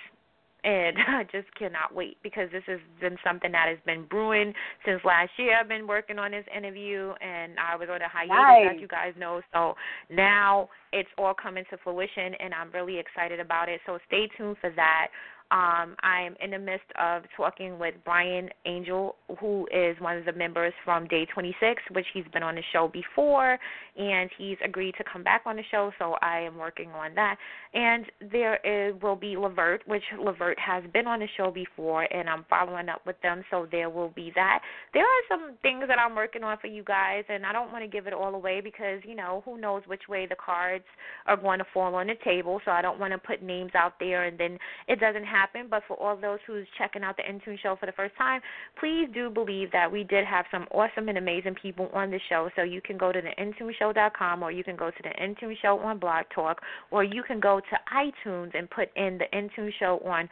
And I just cannot wait because this has been something that has been brewing since last year. I've been working on this interview and I was on a hiatus, Nice. as you guys know. So now it's all coming to fruition and I'm really excited about it. So stay tuned for that. Um, I'm in the midst of talking with Brian Angel, who is one of the members from Day 26, which he's been on the show before, and he's agreed to come back on the show, so I am working on that. And there is, will be LeVert, which LeVert has been on the show before, and I'm following up with them, so there will be that. There are some things that I'm working on for you guys, and I don't want to give it all away because, you know, who knows which way the cards are going to fall on the table, so I don't want to put names out there and then it doesn't happen. But for all those who's checking out the Intune show for the first time, please do believe that we did have some awesome and amazing people on the show. So you can go to the IntuneShow.com or you can go to the Intune Show on Blog Talk or you can go to iTunes and put in the Intune Show on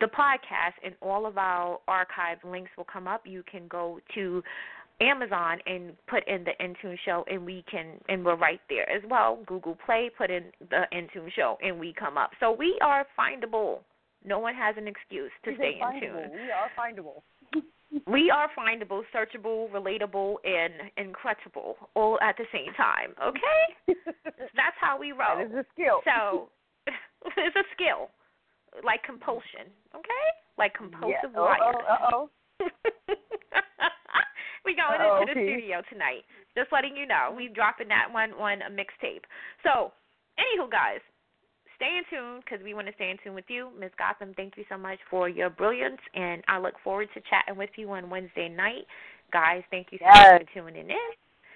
the podcast and all of our archive links will come up. You can go to Amazon and put in the Intune Show, and we can, and we're right there as well. Google Play, put in the Intune Show, and we come up. So we are findable. No one has an excuse to stay in tune. We are findable. we are findable, searchable, relatable, and incredible all at the same time. Okay, that's how we roll. That is a skill. So it's a skill, like compulsion. Okay, like compulsive yeah. Uh-oh, uh-oh. we going Uh-oh, into the okay. studio tonight. Just letting you know, we dropping that one on a mixtape. So, anywho, guys, stay in tune because we want to stay in tune with you, Ms. Gotham. Thank you so much for your brilliance, and I look forward to chatting with you on Wednesday night, guys. Thank you so Yes. much for tuning in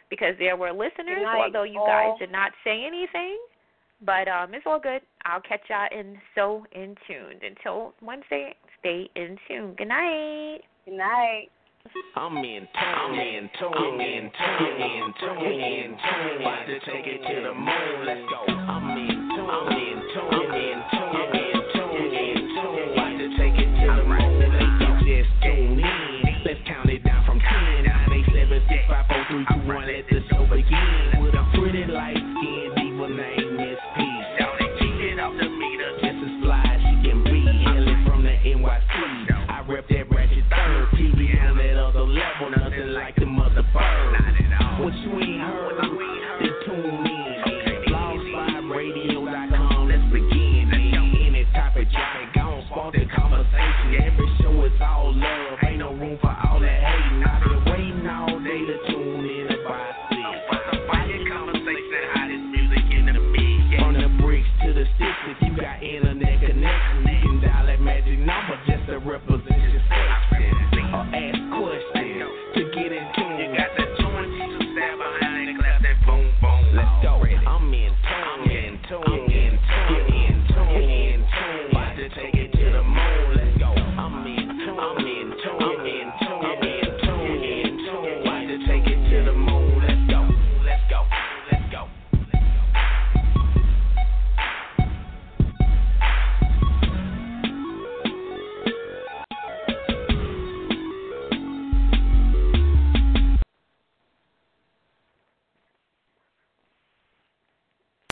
because there were listeners, night, although you all. guys did not say anything. But um, it's all good. I'll catch y'all in so in tuned. Until Wednesday, stay in tune. Good night. Good night. I'm in tune, I'm in tune, I'm in tune, in tune, in tune. About to take it to the moon. Let's go. I'm three, two, one. Let the show begin.